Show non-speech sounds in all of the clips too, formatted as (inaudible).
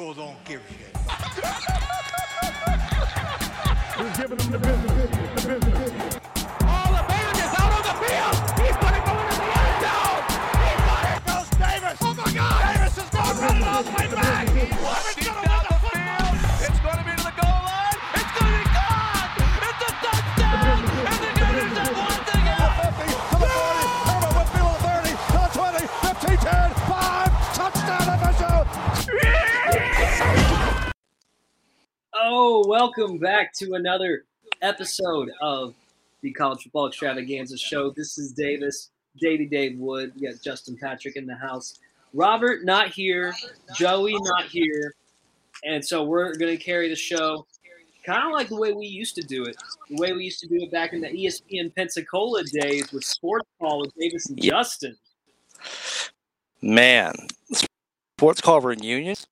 people don't give a shit. Who's giving them? The business. Welcome back to another episode of the College Football Extravaganza Show. This is Davis, Davey Dave Wood. We got Justin Patrick in the house. Robert not here, Joey not here, and so we're going to carry the show kind of like the way we used to do it, the way we used to do it back in the ESPN Pensacola days with Sports Call with Davis and Yeah. Justin. Man, sports call reunions.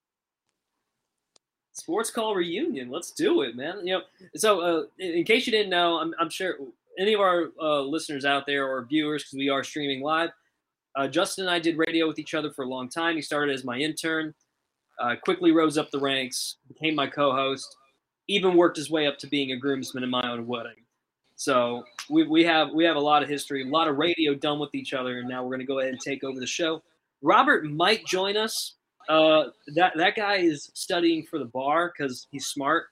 Sports Call reunion. Let's do it, man. You know, so uh, in, case you didn't know, I'm, I'm sure any of our uh, listeners out there or viewers, because we are streaming live, uh, Justin and I did radio with each other for a long time. He started as my intern, uh, quickly rose up the ranks, became my co-host, even worked his way up to being a groomsman in my own wedding. So we, we have we have a lot of history, a lot of radio done with each other, and now we're going to go ahead and take over the show. Robert might join us uh, that that guy is studying for the bar because he's smart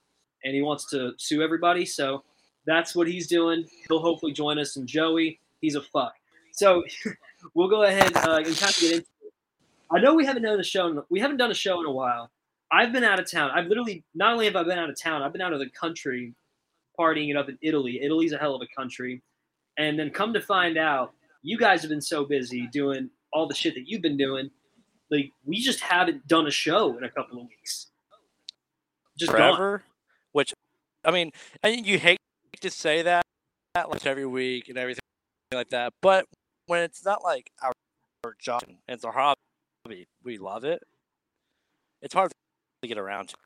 and he wants to sue everybody. So that's what he's doing. He'll hopefully join us. And Joey, he's a fuck. So (laughs) we'll go ahead uh, and kind of get into it. I know we haven't done a show. In, we haven't done a show in a while. I've been out of town. I've literally not only have I been out of town, I've been out of the country, partying it up in Italy. Italy's a hell of a country. And then come to find out, you guys have been so busy doing all the shit that you've been doing like we just haven't done a show in a couple of weeks. Just gone. forever. Which, I mean, and you hate to say that, like every week and everything like that, but when it's not like our, our job and it's our hobby, we love it. It's hard to get around to.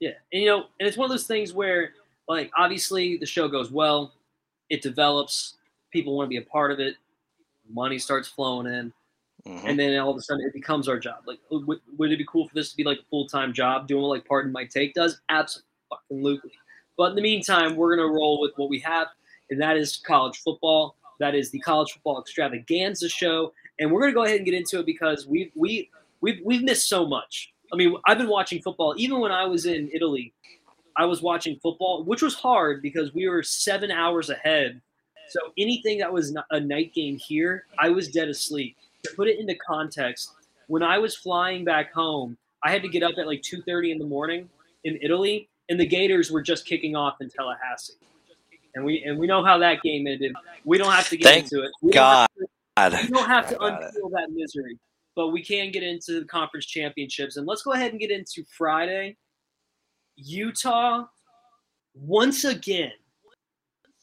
Yeah, and you know, and it's one of those things where, like, obviously the show goes well, it develops, people want to be a part of it, money starts flowing in, Mhm. and then all of a sudden it becomes our job. Like, would, would it be cool for this to be like a full time job, doing what like Pardon My Take does? Absolutely. But in the meantime, we're gonna roll with what we have, and that is college football. That is the college football extravaganza show, and we're gonna go ahead and get into it because we we we've we've missed so much. I mean, I've been watching football even when I was in Italy. I was watching football, which was hard because we were seven hours ahead. So anything that was a night game here, I was dead asleep. To put it into context, when I was flying back home, I had to get up at like 2:30 in the morning in Italy, and the Gators were just kicking off in Tallahassee. And we and we know how that game ended. We don't have to get Thank into it. We don't God. have to- we don't have to Got unfeel that misery, but we can get into the conference championships. And let's go ahead and get into Friday. Utah, once again,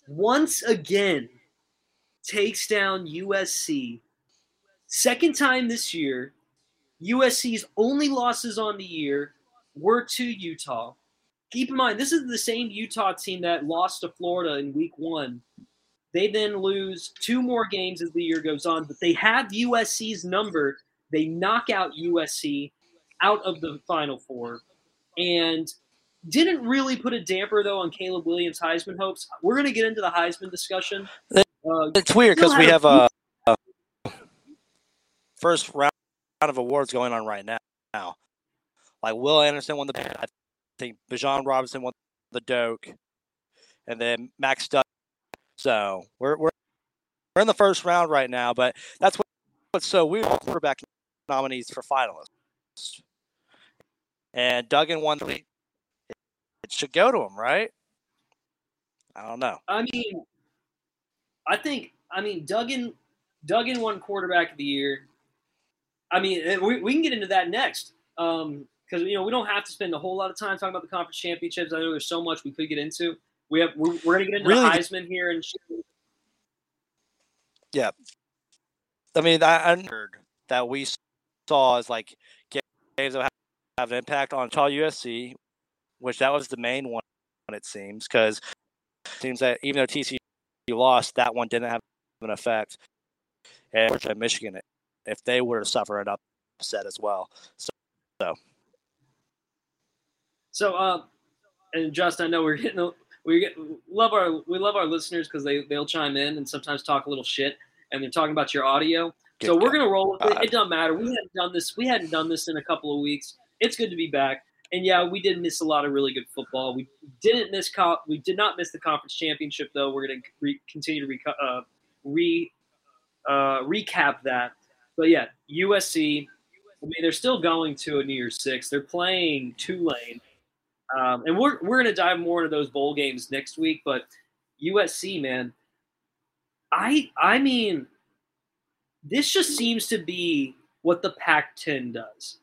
once again, takes down USC. Second time this year. USC's only losses on the year were to Utah. Keep in mind, this is the same Utah team that lost to Florida in week one. They then lose two more games as the year goes on, but they have USC's number. They knock out USC out of the Final Four and didn't really put a damper, though, on Caleb Williams' Heisman hopes. We're going to get into the Heisman discussion. Uh, It's weird because we have a first round of awards going on right now. Like Will Anderson won the, I think Bijan Robinson won the Doak, and then Max Stuck. So we're we're we're in the first round right now, but that's what, what's so weird. Quarterback nominees for finalists, and Duggan won. the- It should go to him, right? I don't know. I mean, I think I mean Duggan Duggan won quarterback of the year. I mean, eh, we, we can get into that next um, because you know we don't have to spend a whole lot of time talking about the conference championships. I know there's so much we could get into. We have we're, we're going to get into Really- the Heisman here and Yeah, I mean, I, I heard that we saw as like games that have, have an impact on Utah USC, which that was the main one. It seems because it seems that even though TCU lost, that one didn't have an effect. And Michigan, if they were to suffer an upset as well, so So, So, uh, and Justin, I know we're getting a- we get, love our we love our listeners because they they'll chime in and sometimes talk a little shit, and they're talking about your audio. so Good we're gonna roll with it. God. It doesn't matter. We hadn't done this. We hadn't done this in a couple of weeks. It's good to be back. And yeah, we did miss a lot of really good football. We didn't miss. Co- we did not miss the conference championship though. We're gonna re- continue to reco- uh, re uh, recap that. But yeah, USC. I mean, they're still going to a New Year's Six. They're playing Tulane, um, and we're we're gonna dive more into those bowl games next week. But USC, man, I I mean, this just seems to be what the Pac-10 does.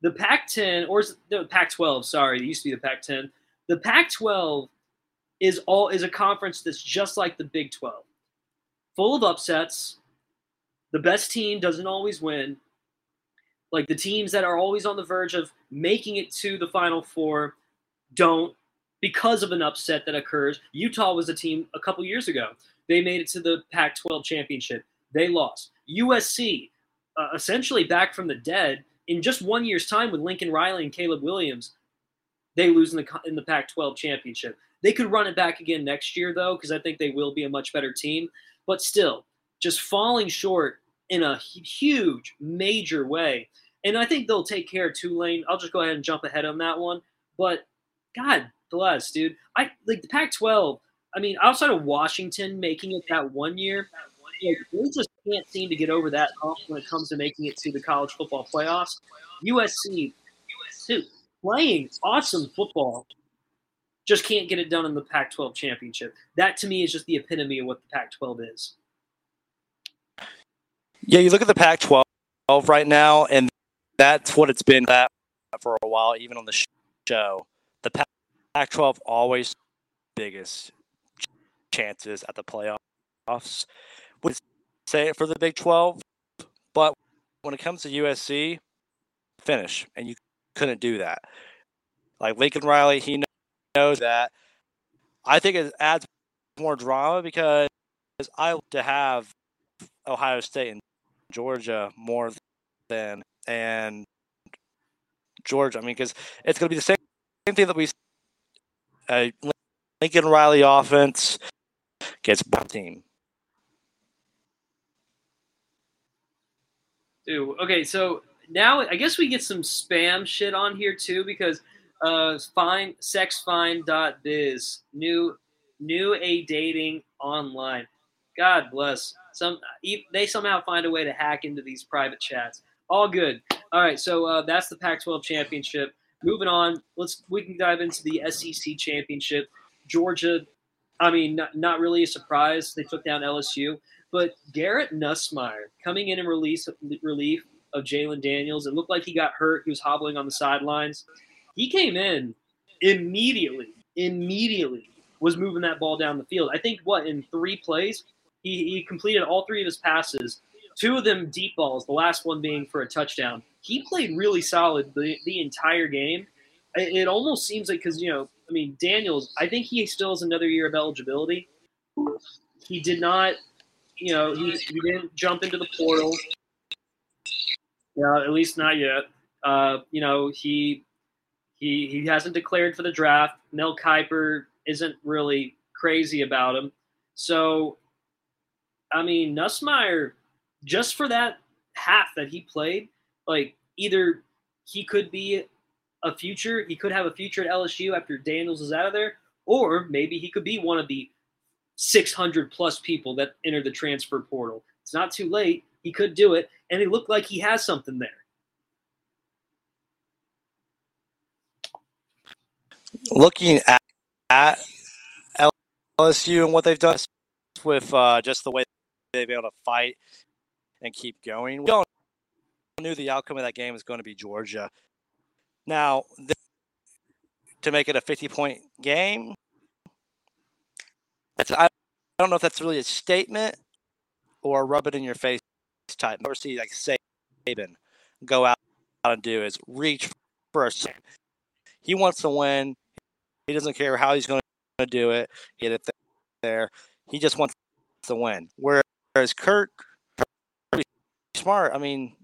The Pac-10 or the Pac-12, sorry, it used to be the Pac-10. The Pac-12 is all is a conference that's just like the Big 12. Full of upsets. The best team doesn't always win. Like the teams that are always on the verge of making it to the final four don't because of an upset that occurs. Utah was a team a couple years ago. They made it to the Pac 12 championship. They lost. USC, uh, essentially back from the dead, in just one year's time with Lincoln Riley and Caleb Williams, they lose in the, in the Pac 12 championship. They could run it back again next year, though, because I think they will be a much better team. But still, just falling short in a huge, major way. And I think they'll take care of Tulane. I'll just go ahead and jump ahead on that one. But God bless, dude. I like the Pac-12. I mean, outside of Washington making it that one year, like, they just can't seem to get over that when it comes to making it to the college football playoffs. USC, dude, playing awesome football, just can't get it done in the Pac-12 championship. That to me is just the epitome of what the Pac-12 is. Yeah, you look at the Pac-12 right now, and that's what it's been that for a while, even on the show. The Pac- Pac-12 always biggest chances at the playoffs. Would say it for the Big 12, but when it comes to USC, finish, and you couldn't do that. Like Lincoln Riley, he knows that. I think it adds more drama because I to have Ohio State and Georgia more than and Georgia. I mean, because it's going to be the same, same thing that we uh, Lincoln Riley offense gets one team. Dude, okay, so now I guess we get some spam shit on here too because uh fine sexfine.biz new new a dating online. God bless. Some they somehow find a way to hack into these private chats. All good. All right, so uh, that's the Pac-12 championship. Moving on, let's we can dive into the SEC championship. Georgia, I mean, not, not really a surprise. They took down LSU. But Garrett Nussmeier coming in and release relief of Jayden Daniels. It looked like he got hurt. He was hobbling on the sidelines. He came in immediately, immediately was moving that ball down the field. I think what in three plays, he, he completed all three of his passes. Two of them deep balls, the last one being for a touchdown. He played really solid the, the entire game. It, it almost seems like because you know, I mean, Daniels. I think he still has another year of eligibility. He did not you know, he, he didn't jump into the portal. Yeah, at least not yet. Uh, you know, he he he hasn't declared for the draft. Mel Kiper isn't really crazy about him. So, I mean, Nussmeier, just for that half that he played, like either he could be a future, he could have a future at LSU after Daniels is out of there, or maybe he could be one of the 600 plus people that enter the transfer portal. It's not too late. He could do it, and it looked like he has something there. Looking at, at LSU and what they've done with uh, just the way they've been able to fight and keep going, we all knew the outcome of that game was going to be Georgia. Now, to make it a 50 point game, that's, I, don't know if that's really a statement or a rub it in your face type. Never see like Saban go out and do is reach a. He wants to win. He doesn't care how he's going to do it. Get it there. He just wants to win. Whereas Kirk, pretty smart. I mean,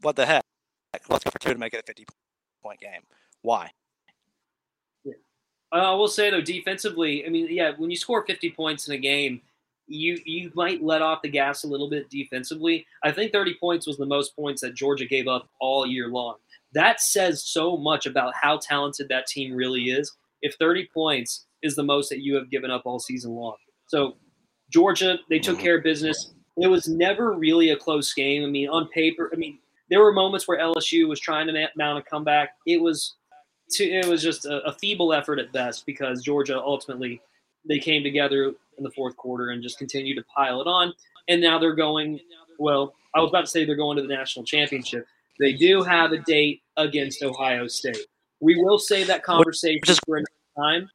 what the heck? let's go for two to make it a 50 point game. Why? Uh, I will say though, defensively, I mean, yeah, when you score 50 points in a game, you you might let off the gas a little bit defensively. I think 30 points was the most points that Georgia gave up all year long. That says so much about how talented that team really is. If 30 points is the most that you have given up all season long, so Georgia they took mm-hmm. care of business. It was never really a close game. I mean, on paper, I mean, there were moments where LSU was trying to mount a comeback. It was to, it was just a, a feeble effort at best because Georgia ultimately they came together in the fourth quarter and just continued to pile it on. And now they're going. Well, I was about to say they're going to the national championship. They do have a date against Ohio State. We will save that conversation for another time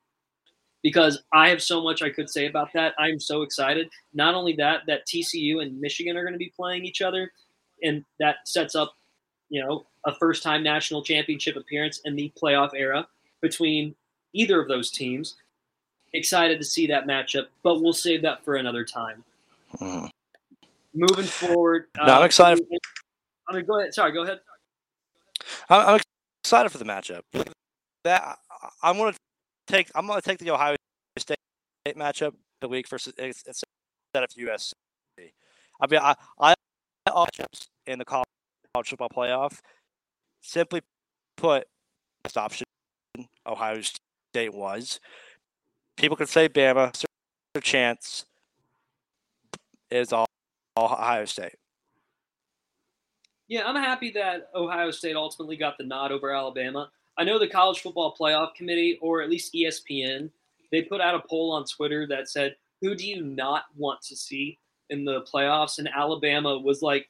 because I have so much I could say about that. I'm so excited. Not only that, that TCU and Michigan are going to be playing each other, and that sets up, you know, a first time national championship appearance in the playoff era between either of those teams. Excited to see that matchup, but we'll save that for another time. Mhm. Moving forward, uh, No, I'm excited. I mean, go ahead. Sorry, go ahead. I'm, excited for the matchup. That I- I'm going to take. I'm going to take the Ohio State matchup the week versus instead of USC. I mean, I I matchups in the college football playoff. Simply put, best option Ohio State was. People could say Bama. Their chance is all Ohio State. Yeah, I'm happy that Ohio State ultimately got the nod over Alabama. I know the College Football Playoff Committee, or at least ESPN, they put out a poll on Twitter that said, Who do you not want to see in the playoffs? And Alabama was like,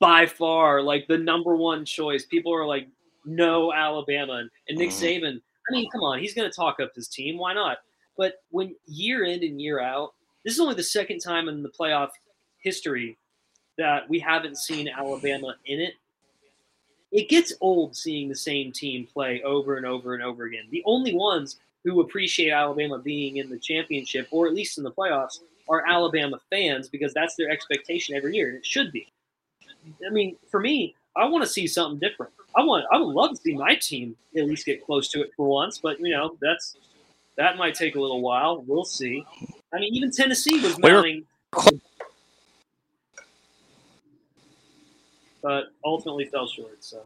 by far, like the number one choice. People are like, No, Alabama. And, Nick Mhm. Saban, I mean, come on, he's going to talk up his team. Why not? But when year in and year out, this is only the second time in the playoff history that we haven't seen Alabama in it. It gets old seeing the same team play over and over and over again. The only ones who appreciate Alabama being in the championship, or at least in the playoffs, are Alabama fans because that's their expectation every year, and it should be. I mean, for me, I want to see something different. I want, I would love to see my team at least get close to it for once, but you know, that's that might take a little while. We'll see. I mean, even Tennessee was were- but ultimately fell short. So,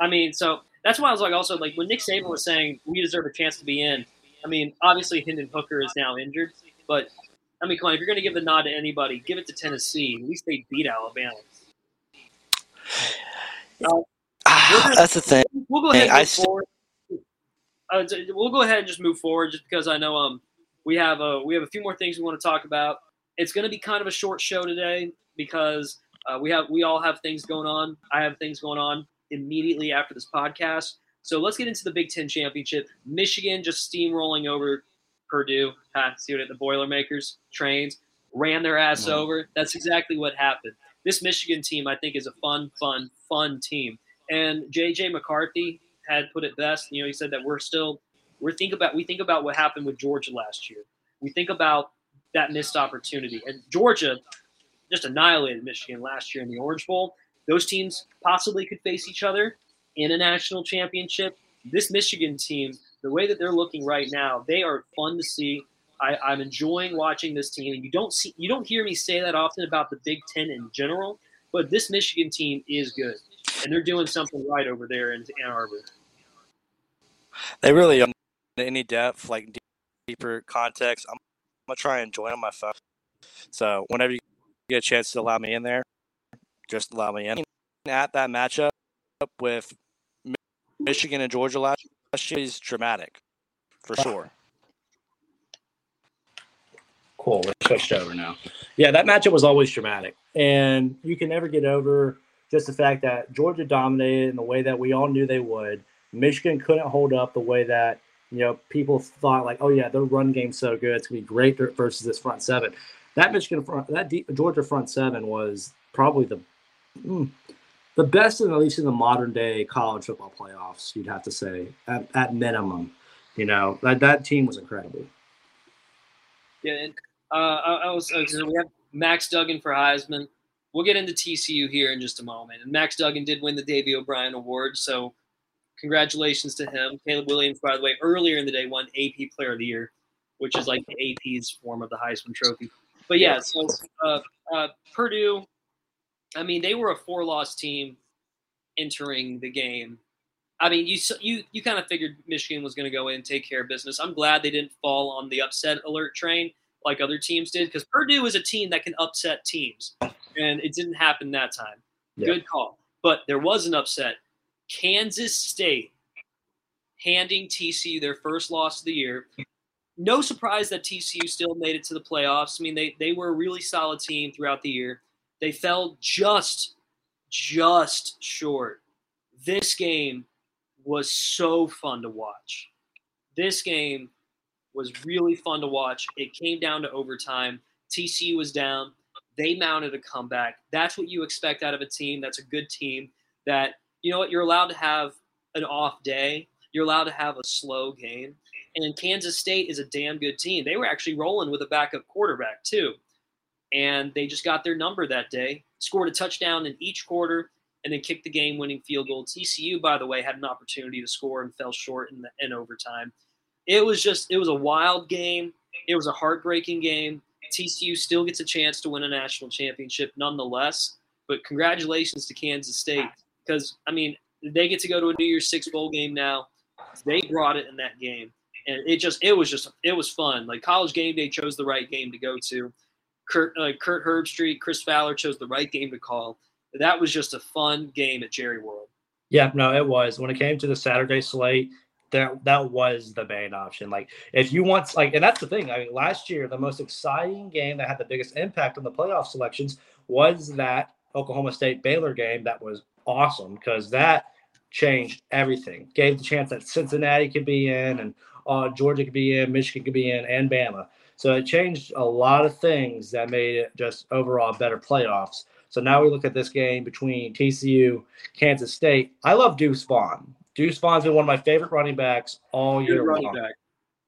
I mean, so that's why I was like, also like when Nick Saban was saying we deserve a chance to be in. I mean, obviously Hendon Hooker is now injured, but I mean, come on, if you're going to give the nod to anybody, give it to Tennessee. At least they beat Alabama. (sighs) That's the thing. We'll go ahead and move forward. Uh, we'll go ahead and just move forward, just because I know um we have a we have a few more things we want to talk about. It's going to be kind of a short show today because uh, we have we all have things going on. I have things going on immediately after this podcast. So let's get into the Big Ten championship. Michigan just steamrolling over Purdue. Ha, see what it, the Boilermakers trains ran their ass Mhm. over. That's exactly what happened. This Michigan team, I think, is a fun, fun, fun team. And JJ McCarthy had put it best. You know, he said that we're still we're think about we think about what happened with Georgia last year. We think about that missed opportunity. And Georgia just annihilated Michigan last year in the Orange Bowl. Those teams possibly could face each other in a national championship. This Michigan team, the way that they're looking right now, they are fun to see. I, I'm enjoying watching this team, and you don't see you don't hear me say that often about the Big Ten in general. But this Michigan team is good, and they're doing something right over there in Ann Arbor. They really um, any depth, like deeper context. I'm, I'm gonna try and join on my phone. So whenever you get a chance to allow me in there, just allow me in. At that matchup with Michigan and Georgia last year is dramatic, for sure. Cool. We're switched over now. Yeah, that matchup was always dramatic, and you can never get over just the fact that Georgia dominated in the way that we all knew they would. Michigan couldn't hold up the way that you know people thought. Like, oh yeah, their run game's so good, it's gonna be great versus this front seven. That Michigan front, that deep, Georgia front seven was probably the mm, the best, in at least in the modern day college football playoffs. You'd have to say at, at minimum. You know that that team was incredible. Yeah, and uh, I, I was uh, so we have Max Duggan for Heisman. We'll get into TCU here in just a moment. And Max Duggan did win the Davy O'Brien Award, so congratulations to him. Caleb Williams, by the way, earlier in the day won AP Player of the Year, which is like the AP's form of the Heisman Trophy. But yeah, so uh, uh, Purdue, I mean, they were a four-loss team entering the game. I mean, you you you kind of figured Michigan was going to go in and take care of business. I'm glad they didn't fall on the upset alert train like other teams did because Purdue is a team that can upset teams, and it didn't happen that time. Yeah. Good call. But there was an upset. Kansas State handing TCU their first loss of the year. No surprise that TCU still made it to the playoffs. I mean, they, they were a really solid team throughout the year. They fell just, just short. This game was so fun to watch. This game was really fun to watch. It came down to overtime. TCU was down. They mounted a comeback. That's what you expect out of a team. That's a good team. That you know what you're allowed to have an off day. You're allowed to have a slow game. And Kansas State is a damn good team. They were actually rolling with a backup quarterback too, and they just got their number that day. Scored a touchdown in each quarter, and then kicked the game-winning field goal. TCU, by the way, had an opportunity to score and fell short in the in overtime. It was just it was a wild game. It was a heartbreaking game. TCU still gets a chance to win a national championship nonetheless. But congratulations to Kansas State because I mean they get to go to a New Year's Six bowl game now. They brought it in that game, and it just it was just it was fun. Like College Game Day chose the right game to go to. Kirk uh, Kirk Herbstreit, Chris Fowler chose the right game to call. That was just a fun game at Jerry World. Yeah, no, it was. When it came to the Saturday slate, that that was the main option. Like if you want like and that's the thing. I mean, last year the most exciting game that had the biggest impact on the playoff selections was that Oklahoma State Baylor game that was awesome because that changed everything. Gave the chance that Cincinnati could be in and uh, Georgia could be in, Michigan could be in, and Bama. So it changed a lot of things that made it just overall better playoffs. So now we look at this game between TCU, Kansas State. I love Deuce Vaughn. Deuce Vaughn's been one of my favorite running backs all Good year long. back.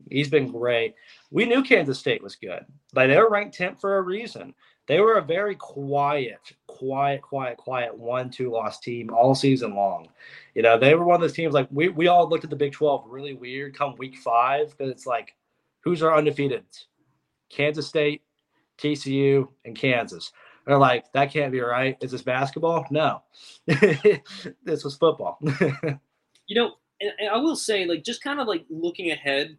He's been great. We knew Kansas State was good. Like they were ranked 10th for a reason. They were a very quiet, quiet, quiet, quiet one, two loss team all season long. You know, they were one of those teams like we we all looked at the Big 12 really weird come week five because it's like, who's our undefeated? Kansas State, TCU, and Kansas. They're like, that can't be right. Is this basketball? No. (laughs) this was football. (laughs) you know, and, and I will say, like, just kind of like looking ahead,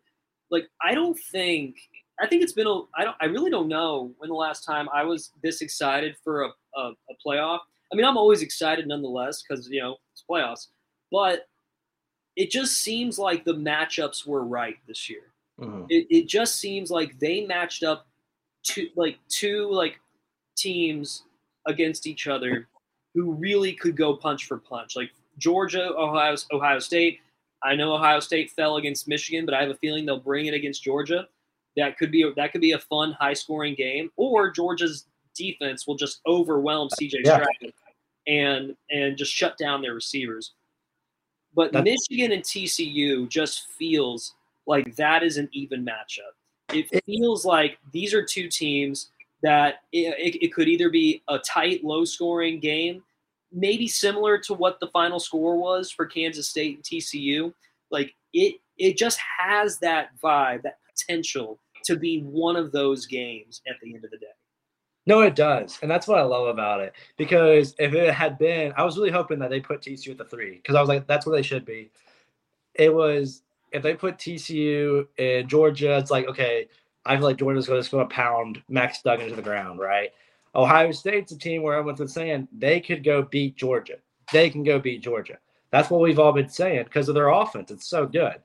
like, I don't think, I think it's been a, I don't, I really don't know when the last time I was this excited for a, a, a playoff. I mean, I'm always excited nonetheless because, you know, it's playoffs, but it just seems like the matchups were right this year. Mhm. It, it just seems like they matched up two, like, two, like, teams against each other who really could go punch for punch. Like Georgia, Ohio, Ohio State. I know Ohio State fell against Michigan, but I have a feeling they'll bring it against Georgia. That could be a, that could be a fun, high-scoring game. Or Georgia's defense will just overwhelm CJ Yeah. Stroud and and just shut down their receivers. But That- Michigan and TCU just feels like that is an even matchup. It feels like these are two teams that it, it, it could either be a tight, low-scoring game, maybe similar to what the final score was for Kansas State and TCU. Like it, it just has that vibe, that potential to be one of those games at the end of the day. No, it does, and that's what I love about it. Because if it had been, I was really hoping that they put TCU at the three because I was like, that's where they should be. It was if they put TCU in Georgia, it's like okay, I feel like Georgia's going to pound Max Duggan to the ground, right? Ohio State's a team where everyone's been saying they could go beat Georgia. They can go beat Georgia. That's what we've all been saying because of their offense. It's so good.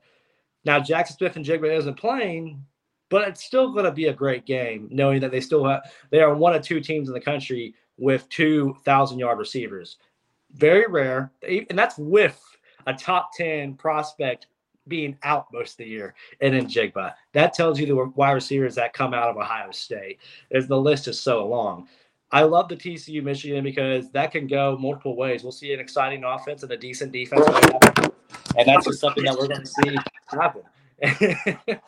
Now Jackson Smith-Njigba isn't playing, but it's still going to be a great game, knowing that they still have they are one of two teams in the country with two thousand yard receivers. Very rare, and that's with a top ten prospect being out most of the year and Njigba. That tells you the wide receivers that come out of Ohio State. Is the list is so long. I love the TCU Michigan because that can go multiple ways. We'll see an exciting offense and a decent defense, and that's just something that we're going to see happen. (laughs) I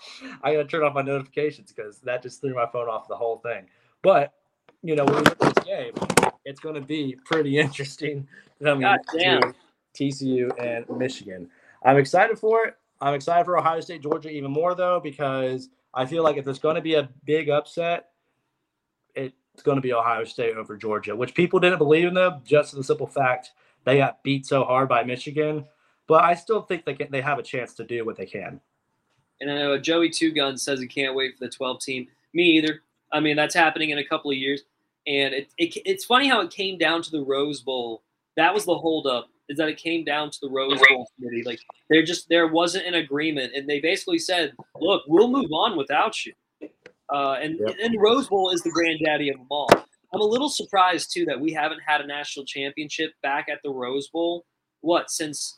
got to turn off my notifications because that just threw my phone off the whole thing. But you know, when we look at this game, it's going to be pretty (laughs) interesting coming God damn. to TCU and Michigan. I'm excited for it. I'm excited for Ohio State, Georgia even more though because I feel like if there's going to be a big upset, it's going to be Ohio State over Georgia, which people didn't believe in them just for the simple fact they got beat so hard by Michigan. But I still think they can, they have a chance to do what they can. And I know Joey Two Guns says he can't wait for the 12 team. Me either. I mean, that's happening in a couple of years. And it, it, it's funny how it came down to the Rose Bowl. That was the holdup, is that it came down to the Rose Bowl committee. Like, there just there wasn't an agreement. And they basically said, look, we'll move on without you. Uh, and, Yep. and Rose Bowl is the granddaddy of them all. I'm a little surprised, too, that we haven't had a national championship back at the Rose Bowl. What, since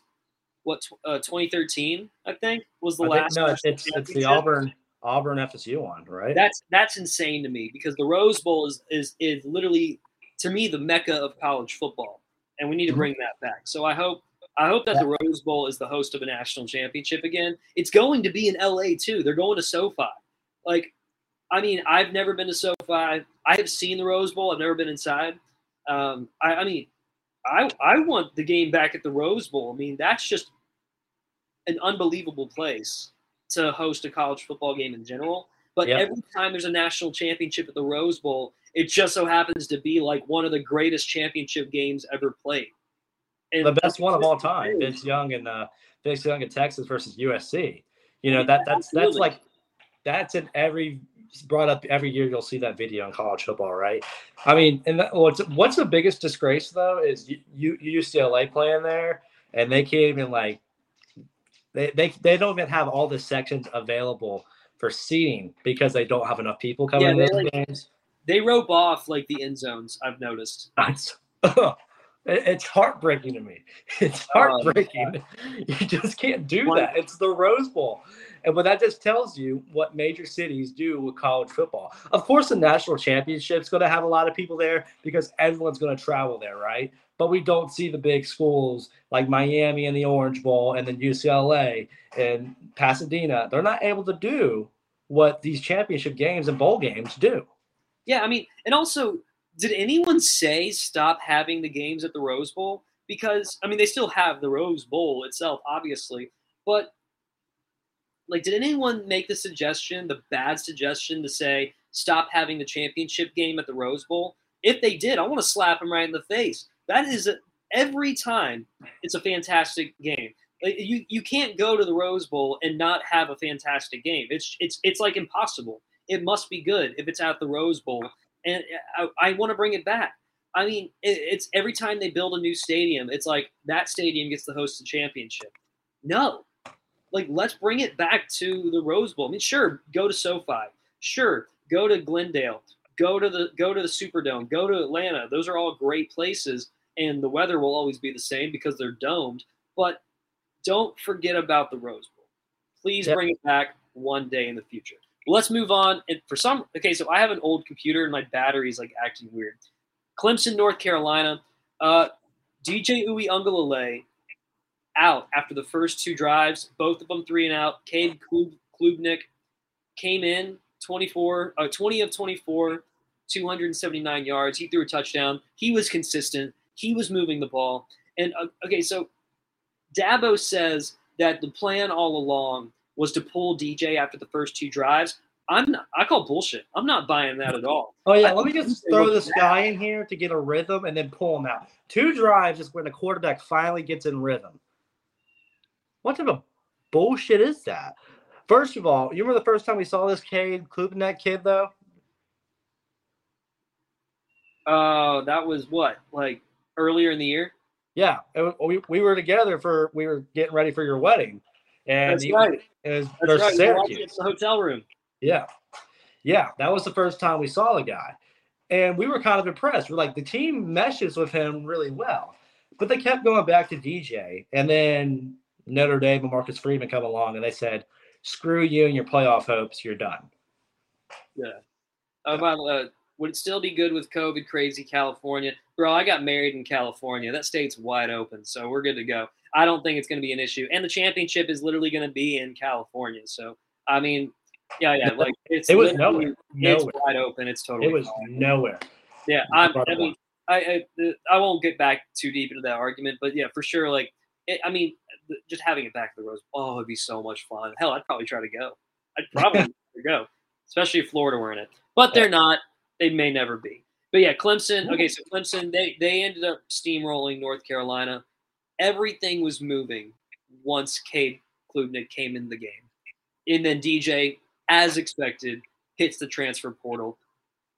what, uh, 2013, I think, was the I think- last no, it's it's, the? Auburn Auburn FSU one, right? That's that's insane to me because the Rose Bowl is is is literally to me the mecca of college football, and we need to Mhm. bring that back. So I hope I hope that the Rose Bowl is the host of a national championship again. It's going to be in LA too. They're going to SoFi. Like, I mean, I've never been to SoFi. I have seen the Rose Bowl. I've never been inside. Um, I, I mean, I I want the game back at the Rose Bowl. I mean, that's just an unbelievable place to host a college football game in general. But Yep. every time there's a national championship at the Rose Bowl, it just so happens to be like one of the greatest championship games ever played. And the best one of all time. Vince Young and uh, Vince Young in Texas versus USC. You know that that's that's like that's in every brought up every year. You'll see that video in college football, right? I mean, and that, what's what's the biggest disgrace though is you, you UCLA playing there, and they can't even like they they they don't even have all the sections available for seating because they don't have enough people coming Yeah, they, like- games. they rope off like the end zones. I've noticed. (laughs) It's, (laughs) it- it's heartbreaking to me. (laughs) It's Oh, heartbreaking. you just can't do One- that. It's the Rose Bowl. And but that just tells you what major cities do with college football. Of course, the national championship's going to have a lot of people there because everyone's going to travel there, right? But we don't see the big schools like Miami and the Orange Bowl and then UCLA and Pasadena. They're not able to do what these championship games and bowl games do. Yeah, I mean, and also, did anyone say stop having the games at the Rose Bowl? Because I mean, they still have the Rose Bowl itself, obviously, but like, did anyone make the suggestion, the bad suggestion, to say stop having the championship game at the Rose Bowl? If they did, I want to slap them right in the face. That is a, every time. It's a fantastic game. You you can't go to the Rose Bowl and not have a fantastic game. It's it's it's like impossible. It must be good if it's at the Rose Bowl, and uh, I, I want to bring it back. I mean, it, it's every time they build a new stadium, it's like that stadium gets to host the championship. No, like let's bring it back to the Rose Bowl. I mean, sure, go to SoFi. Sure, go to Glendale. Go to the go to the Superdome. Go to Atlanta. Those are all great places, and the weather will always be the same because they're domed. But don't forget about the Rose Bowl. Please Yep. bring it back one day in the future. Let's move on. And for some, okay, so I have an old computer and my battery's like acting weird. Clemson, North Carolina. Uh, DJ Uiagalelei out after the first two drives, both of them three and out. Cade Klub- Klubnik came in 24, uh, 20 of 24, 279 yards. He threw a touchdown. He was consistent. He was moving the ball. And uh, okay, so Dabo says that the plan all along was to pull DJ after the first two drives. I'm not, I call bullshit. I'm not buying that at all. Oh yeah, I let me just throw this guy in here to get a rhythm and then pull him out. Two drives is when the quarterback finally gets in rhythm. What type of bullshit is that? First of all, you remember the first time we saw this kid, Klubnik kid though? Uh, that was what like earlier in the year. Yeah, we, we were together for we were getting ready for your wedding, and That's he- right. it was That's right. We were watching Syracuse. the hotel room. Yeah. Yeah. That was the first time we saw the guy. And we were kind of impressed. We're like, the team meshes with him really well. But they kept going back to DJ. And then Notre Dame and Marcus Freeman come along and they said, screw you and your playoff hopes. You're done. About uh, would it still be good with COVID crazy California? Bro, I got married in California. That state's wide open, so we're good to go. I don't think it's going to be an issue, and the championship is literally going to be in California. So I mean, yeah, yeah, like (laughs) it's It was literally- nowhere. It's wide open. It's totally. It was fine. nowhere. Yeah, I'm, I mean, I, I I won't get back too deep into that argument, but yeah, for sure. Like, it, I mean, just having it back to the Rose, oh, it'd be so much fun. Hell, I'd probably try to go. I'd (laughs) probably go, especially if Florida were in it. But they're not. They may never be. But yeah, Clemson. Okay, so Clemson, they they ended up steamrolling North Carolina. Everything was moving once Cade Klubnik came in the game, and then DJ, as expected, hits the transfer portal.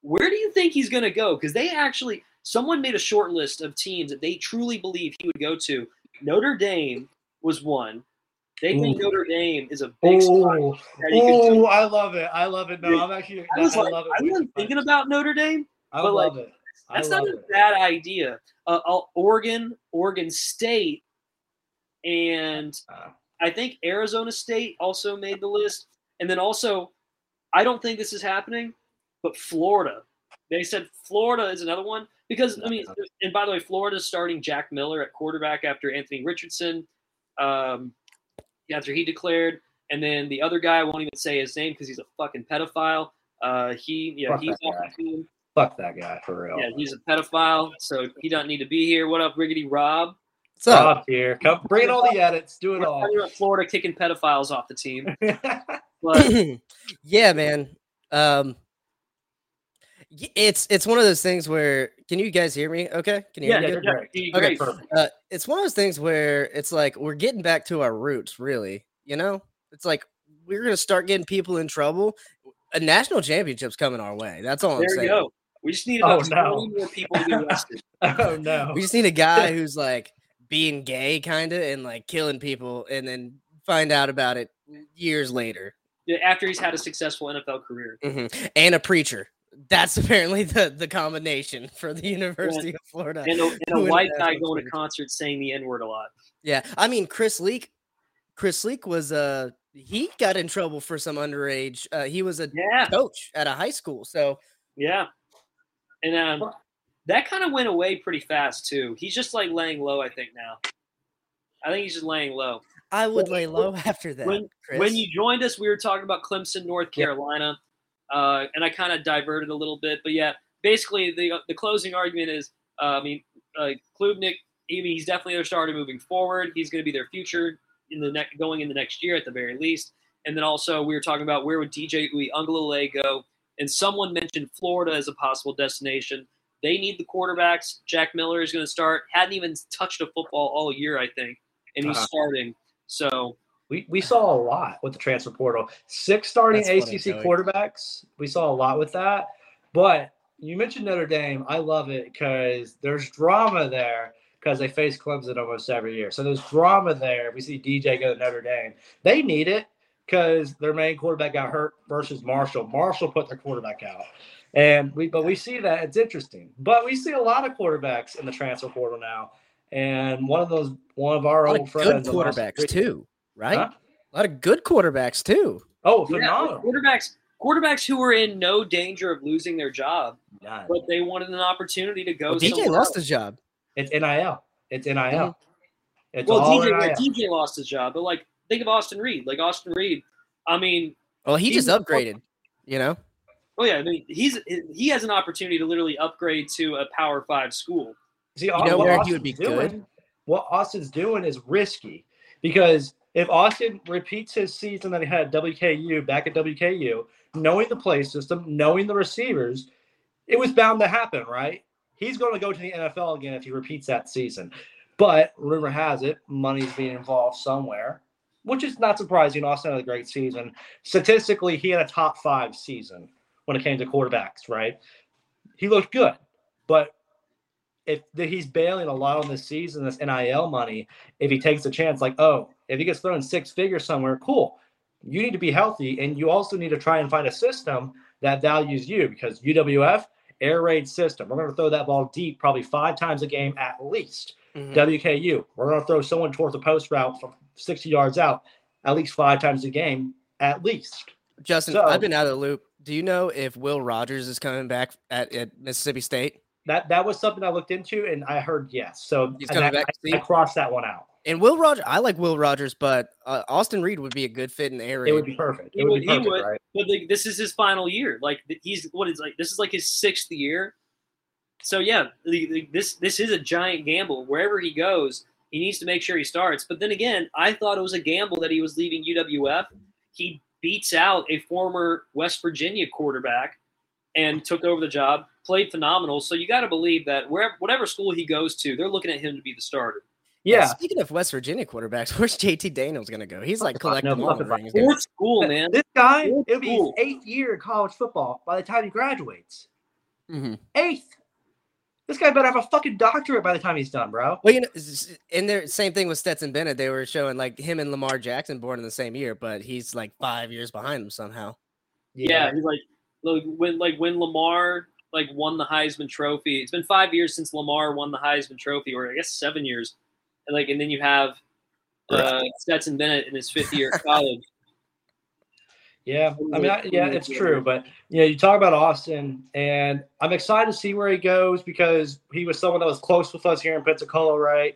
Where do you think he's going to go? Because they actually, someone made a short list of teams that they truly believe he would go to. Notre Dame was one. They think Ooh. Notre Dame is a big. Oh, that he could do. oh, I love it. I love it. No, I'm actually. I was I like, love it. I wasn't thinking about Notre Dame. I but, love like, it. I That's not a it. bad idea. Uh, uh, Oregon, Oregon State, and Uh, I think Arizona State also made the list. And then also, I don't think this is happening, but Florida. They said Florida is another one because I mean, and by the way, Florida's starting Jack Miller at quarterback after Anthony Richardson, um, after he declared, and then the other guy I won't even say his name because he's a fucking pedophile. Uh, he yeah Fuck he's off guy. the team. Fuck that guy for real. Yeah, he's a pedophile, so he doesn't need to be here. What up, Riggedy Rob? What's up? Stop here. Come, bring in all the edits. Do it We're all. talking about Florida kicking pedophiles off the team. (laughs) But (clears throat) yeah, man. Um, it's it's one of those things where can you guys hear me? Okay, can you yeah, hear me? you're good? great. you're Okay. Uh, it's one of those things where it's like we're getting back to our roots, really. You know, it's like we're gonna start getting people in trouble. A national championship's coming our way. That's all I'm saying. There you go. We just need Oh, about no. more people to get arrested. (laughs) Oh no. We just need a guy (laughs) who's like being gay, kind of, and like killing people, and then find out about it years later. Yeah, after he's had a successful NFL career. Mhm. And a preacher. That's (laughs) apparently the the combination for the University of Florida. And a, and a white guy going to concerts saying the N word a lot. Yeah, I mean Chris Leak. Chris Leak was uh he got in trouble for some underage. Uh, he was a Yeah, coach at a high school, so yeah. And um, that kind of went away pretty fast, too. He's just like laying low, I think, now. I think he's just laying low. I would lay low (laughs) after that. when-. When you joined us, we were talking about Clemson, North Carolina, uh, and I kind of diverted a little bit. But yeah, basically the the closing argument is, uh, I mean, uh, Klubnik. I mean, he's definitely their starter moving forward. He's going to be their future in the next going in the next year at the very least. And then also we were talking about where would DJ Uiagalelei go, and someone mentioned Florida as a possible destination. They need the quarterbacks. Jack Miller is going to start. Hadn't even touched a football all year, I think, and he's Uh-huh. starting. So We, we saw a lot with the transfer portal. Six starting That's ACC Joey. quarterbacks. We saw a lot with that. But you mentioned Notre Dame. I love it because there's drama there because they face Clemson almost every year. So there's drama there. We see DJ go to Notre Dame. They need it because their main quarterback got hurt versus Marshall. Marshall put their quarterback out. And we but we see that it's interesting. But we see a lot of quarterbacks in the transfer portal now. And one of those one of our old of good friends quarterbacks too, right? Huh? A lot of good quarterbacks too. Oh, yeah, phenomenal. quarterbacks quarterbacks who were in no danger of losing their job, None. but they wanted an opportunity to go. Well, DJ somewhere lost his job. It's NIL. It's NIL. It's Well, all DJ, NIL. yeah, DJ lost his job, but like think of Austin Reed. Like Austin Reed, I mean, Well, he He just upgraded. You know, oh yeah, I mean he's he has an opportunity to literally upgrade to a Power Five school. See, know what where he would be doing, good? What Austin's doing is risky because if Austin repeats his season that he had at WKU back at WKU, knowing the play system, knowing the receivers, it was bound to happen, right? He's going to go to the NFL again if he repeats that season. But rumor has it, money's being involved somewhere, which is not surprising. Austin had a great season. Statistically, he had a top five season when it came to quarterbacks, right? He looked good, but if he's bailing a lot on this season, this NIL money, if he takes a chance, like, oh, if he gets thrown six figures somewhere, cool. You need to be healthy, and you also need to try and find a system that values you because UWF air raid system. We're going to throw that ball deep, probably five times a game at least. Mhm. WKU, we're going to throw someone towards the post route from 60 yards out at least five times a game, at least. Justin, So- I've been out of the loop. Do you know if Will Rogers is coming back at, at Mississippi State? That that was something I looked into, and I heard yes. So He's coming that- back I. I crossed that one out. And Will Rogers, I like Will Rogers, but uh, Austin Reed would be a good fit in the area. It would be perfect. He It would would- be he perfect, would. right? But like this is his final year. Like he's what is like this is like his sixth year. so yeah, the, the, this this is a giant gamble. Wherever he goes, he needs to make sure he starts. But then again, I thought it was a gamble that he was leaving UWF. He beats out a former West Virginia quarterback and took over the job. Played phenomenal. So you got to believe that wherever whatever school he goes to, they're looking at him to be the starter. Yeah. Speaking of West Virginia quarterbacks, (laughs) where's JT Daniels going to go? He's like collecting No, all the fuck rings. Fourth school, man. This guy, Old it'll be his eighth year in college football by the time he graduates. Mhm. Eighth. This guy better have a fucking doctorate by the time he's done, bro. Well, you know, s- s- and there, same thing with Stetson Bennett. They were showing like him and Lamar Jackson born in the same year, but he's like five years behind him somehow. Yeah, he's like, like when like when Lamar like won the Heisman Trophy. It's been five years since Lamar won the Heisman Trophy, or I guess seven years. And like, and then you have uh, Stetson Bennett in his fifth year of college. (laughs) Yeah, I mean, I, yeah, it's true. But you know, you talk about Austin, and I'm excited to see where he goes because he was someone that was close with us here in Pensacola, right?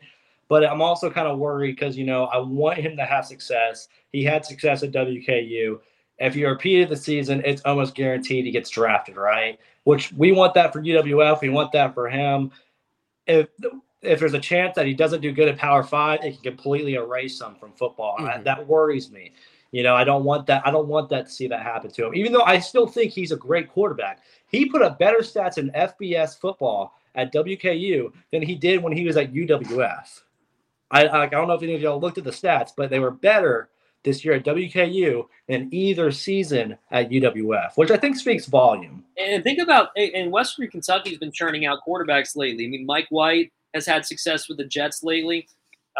But I'm also kind of worried because you know I want him to have success. He had success at WKU. If he repeated the season, it's almost guaranteed he gets drafted, right? Which we want that for UWF. We want that for him. If if there's a chance that he doesn't do good at Power Five, it can completely erase him from football. And I- mm-hmm. that worries me. You know, I don't want that. I don't want that to see that happen to him. Even though I still think he's a great quarterback, he put up better stats in FBS football at WKU than he did when he was at UWF. I I don't know if any of y'all looked at the stats, but they were better this year at WKU than either season at UWF, which I think speaks volume. And think about and Western Kentucky's been churning out quarterbacks lately. I mean, Mike White has had success with the Jets lately.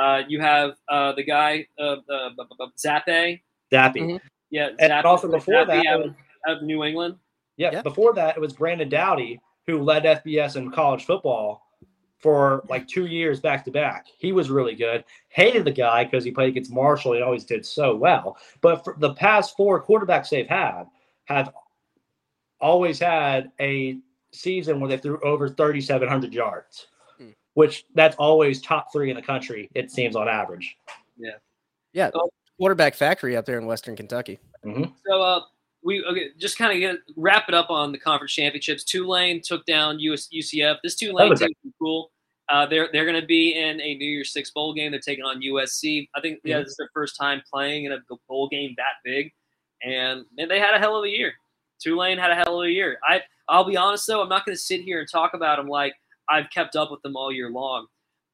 Uh, you have uh, the guy uh, uh, b- b- Zappe. Zappy. Mhm. Yeah, And Zappe- also before Zappe that, out, it of, out of New England. Yeah, Yeah. before that, it was Brandon Doughty who led FBS in college football for like two years back to back. He was really good. Hated the guy because he played against Marshall. He always did so well. But for the past four quarterbacks they've had have always had a season where they threw over 3,700 yards, Hmm. which that's always top three in the country, it seems on average. Yeah, Oh. quarterback factory up there in Western Kentucky. So uh, we okay, just kind of wrap it up on the conference championships. Tulane took down US, UCF. This Tulane team is cool. Uh, they're they're going to be in a New Year's Six bowl game. They're taking on USC. I think yeah, this is their first time playing in a bowl game that big, and man, they had a hell of a year. Tulane had a hell of a year. I I'll be honest though, I'm not going to sit here and talk about them like I've kept up with them all year long.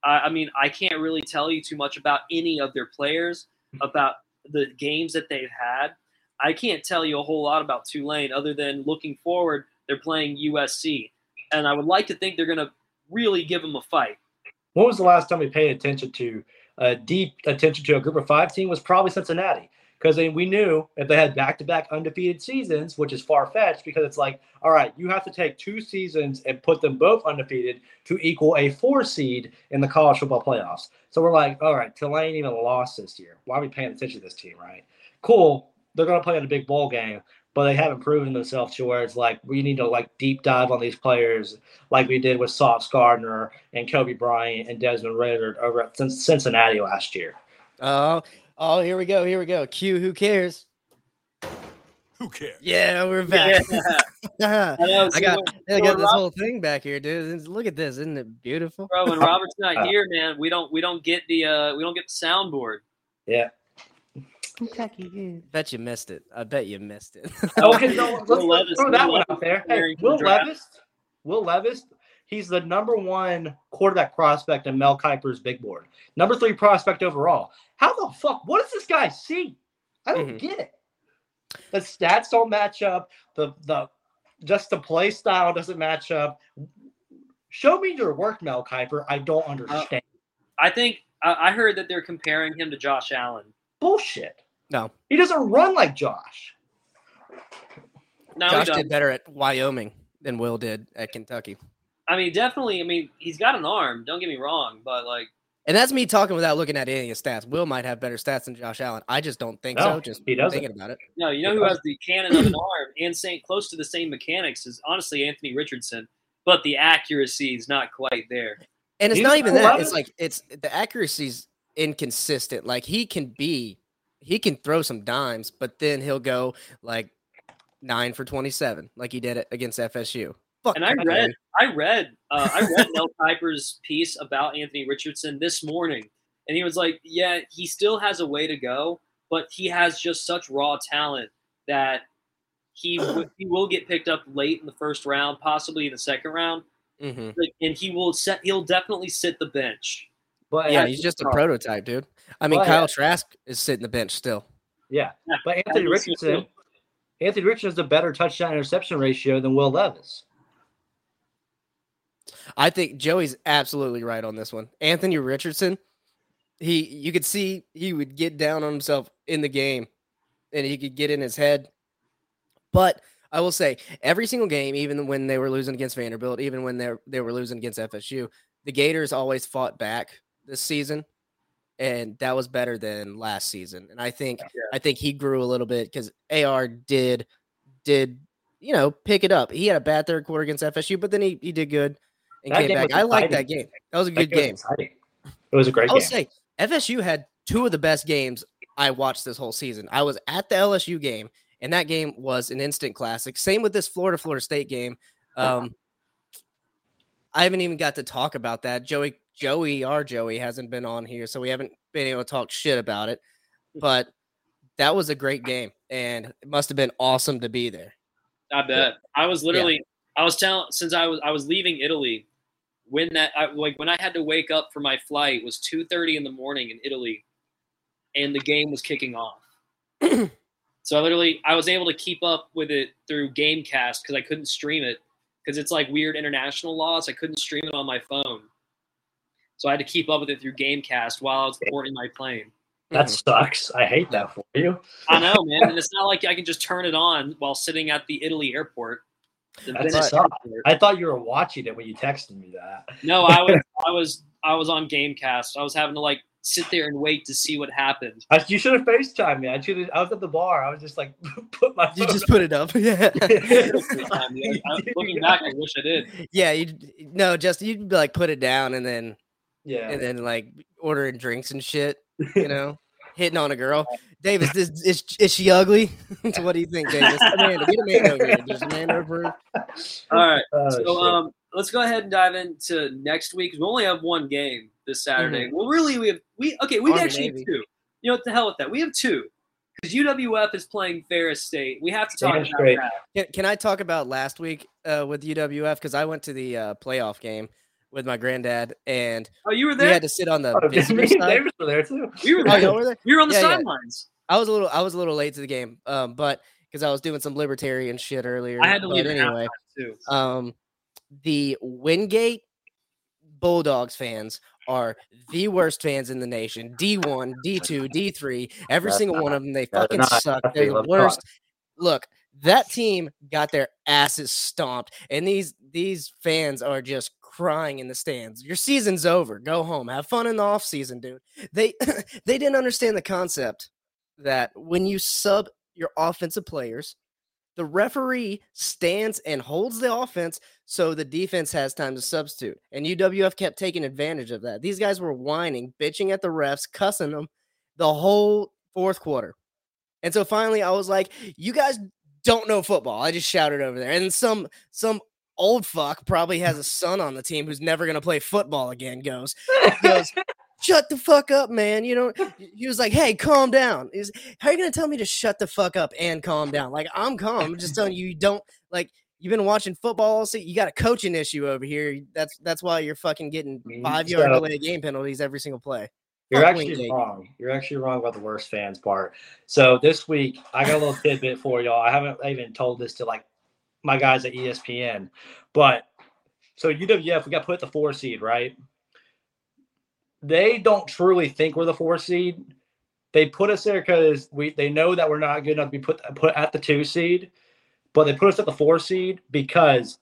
I, I mean, I can't really tell you too much about any of their players, about the games that they've had. I can't tell you a whole lot about Tulane other than looking forward, they're playing USC. And I would like to think they're going to really give them a fight. When was the last time we paid attention to uh, deep attention to a group of five team? Was probably Cincinnati because we knew if they had back-to-back undefeated seasons, which is far-fetched, because it's like, all right, you have to take two seasons and put them both undefeated to equal a four seed in the college football playoffs. So we're like, all right, Tulane even lost this year. Why are we paying attention to this team, right? Cool, they're going to play in a big bowl game, but they haven't proven themselves to where it's like we need to like deep dive on these players like we did with Sauce Gardner and Coby Bryant and Desmond Ridder over at Cincinnati last year. Oh, oh, here we go. Here we go. Q, who cares? Who cares? Yeah, we're back. Yeah. (laughs) I I got, so- I got this Rob- whole thing back here, dude. Look at this. Isn't it beautiful? Bro, when Robert's not (laughs) here, man, we don't we don't get the uh we don't get the soundboard. Yeah. Bet you missed it. I bet you missed it. (laughs) Okay, (laughs) so let's, Will let's Levis- throw that Will one Levis out there. Hey, preparing for the Will draft. Levis, Will Levis, he's the number one quarterback prospect in Mel Kiper's big board. Number three prospect overall. How the fuck? What does this guy see? I don't Mhm. get it. The stats don't match up. The the just the play style doesn't match up. Show me your work, Mel Kiper. I don't understand. I think I, I heard that they're comparing him to Josh Allen. Bullshit. No. He doesn't run like Josh. No, Josh did better at Wyoming than Will did at Kentucky. I mean, definitely. I mean, he's got an arm. Don't get me wrong, but like, And that's me talking without looking at any of his stats. Will might have better stats than Josh Allen. I just don't think No, so. Just he doesn't. thinking about it. no, you know who has the cannon of an arm and same close to the same mechanics is honestly Anthony Richardson, but the accuracy is not quite there. And it's He's not even cool that. It's like it's the accuracy's inconsistent. Like he can be, he can throw some dimes, but then he'll go like nine for twenty-seven, like he did it against FSU. Fuck. And I Kyler. read, I read, uh, I read (laughs) Mel Kiper's piece about Anthony Richardson this morning, and he was like, "Yeah, he still has a way to go, but he has just such raw talent that he (sighs) w- he will get picked up late in the first round, possibly in the second round, Mhm. like, and he will set. He'll definitely sit the bench. But Yeah, he's just a prototype, dude. I mean, Well, Kyle yeah. Trask is sitting the bench still. yeah. Yeah, But Anthony Richardson, Anthony Richardson has a better touchdown interception ratio than Will Levis. I think Joey's absolutely right on this one. Anthony Richardson, he you could see he would get down on himself in the game and he could get in his head. But I will say every single game, even when they were losing against Vanderbilt, even when they they were losing against FSU, the Gators always fought back this season. And that was better than last season. And I think I think he grew a little bit because AR did did you know pick it up. He had a bad third quarter against FSU, but then he, he did good and That came back. I like that game. That was a good was game. exciting. It was a great game. I will game. say FSU had two of the best games I watched this whole season. I was at the LSU game, and that game was an instant classic. Same with this Florida Florida State game. Um, I haven't even got to talk about that. Joey, Joey, our Joey hasn't been on here, so we haven't been able to talk shit about it. Mm. But that was a great game, and it must have been awesome to be there. I bet. I was literally I was telling since I was I was leaving Italy when that I, like when I had to wake up for my flight it was 2:30 in the morning in Italy and the game was kicking off. (clears throat) so I literally I was able to keep up with it through Gamecast cuz I couldn't stream it cuz it's like weird international laws. I couldn't stream it on my phone. So I had to keep up with it through Gamecast while I was boarding my plane. That hmm. sucks. I hate that for you. I know, man, and it's not like I can just turn it on while sitting at the Italy airport. The That Venice airport. I thought you were watching it when you texted me that. No, I was (laughs) I was I was on Gamecast. I was having to like sit there and wait to see what happened. I, you should have FaceTimed me. I should have, I was at the bar. I was just like, (laughs) put my You phone just put it up, (laughs) yeah. Yeah, I- looking back, I wish I did. yeah, you no, just you'd be like put it down and then Yeah. and then like ordering drinks and shit, you (laughs) know, hitting on a girl. Davis, this is is she ugly? (laughs) so what do you think, Davis? Amanda, get Amanda over here. Does Amanda approve? All right, Oh, so shit. um, let's go ahead and dive into next week. We only have one game this Saturday. Well, really, we have we okay. We Mm-hmm. Army, actually have two. You know what the hell with that? We have two because UWF is playing Ferris State. We have to talk Damn about straight. that. Can, can I talk about last week uh, with UWF? Because I went to the uh, playoff game with my granddad, and Oh, you were there. we had to sit on the Oh, (laughs) visitor side. Davis were there too. (laughs) We were Oh, there. y'all were there? We were on the Yeah, yeah. sidelines. I was a little, I was a little late to the game, um, but because I was doing some libertarian shit earlier. I had to leave anyway. too. Um, the Wingate Bulldogs fans are the worst fans in the nation. D1, D2, D3, every That's single not- one of them. They fucking not. suck. They're the I'm worst. Look, that team got their asses stomped, and these these fans are just crying in the stands. Your season's over. Go home. Have fun in the off season, dude. They (laughs) they didn't understand the concept that when you sub your offensive players, the referee stands and holds the offense so the defense has time to substitute. And UWF kept taking advantage of that. These guys were whining, bitching at the refs, cussing them the whole fourth quarter. And so finally I was like, you guys don't know football. I just shouted over there. And some some old fuck probably has a son on the team who's never going to play football again goes (laughs) goes shut the fuck up man you know he was like hey calm down is how are you going to tell me to shut the fuck up and calm down like i'm calm i'm just telling you you don't like you've been watching football all se- you got a coaching issue over here that's that's why you're fucking getting five yard so- delay game penalties every single play You're Fuck actually wrong. You're actually wrong about the worst fans part. So this week, I got a little tidbit for y'all. I haven't even told this to like my guys at ESPN, but so UWF, we got put the four seed, right? They don't truly think we're the four seed. They put us there because we they know that we're not good enough to be put put at the two seed, but they put us at the four seed because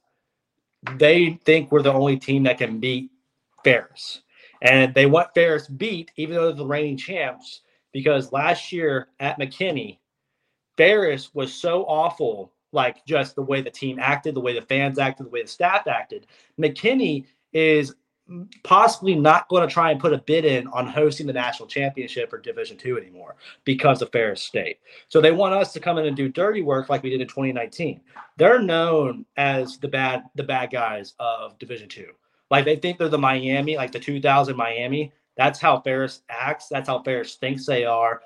they think we're the only team that can beat Ferris. And they want Ferris beat, even though they're the reigning champs, because last year at McKinney, Ferris was so awful, like just the way the team acted, the way the fans acted, the way the staff acted. McKinney is possibly not going to try and put a bid in on hosting the national championship or Division Two anymore because of Ferris State. So they want us to come in and do dirty work like we did in 2019. They're known as the bad the bad guys of Division Two. Like they think they're the Miami, like the 2000 Miami. That's how Ferris acts. That's how Ferris thinks they are.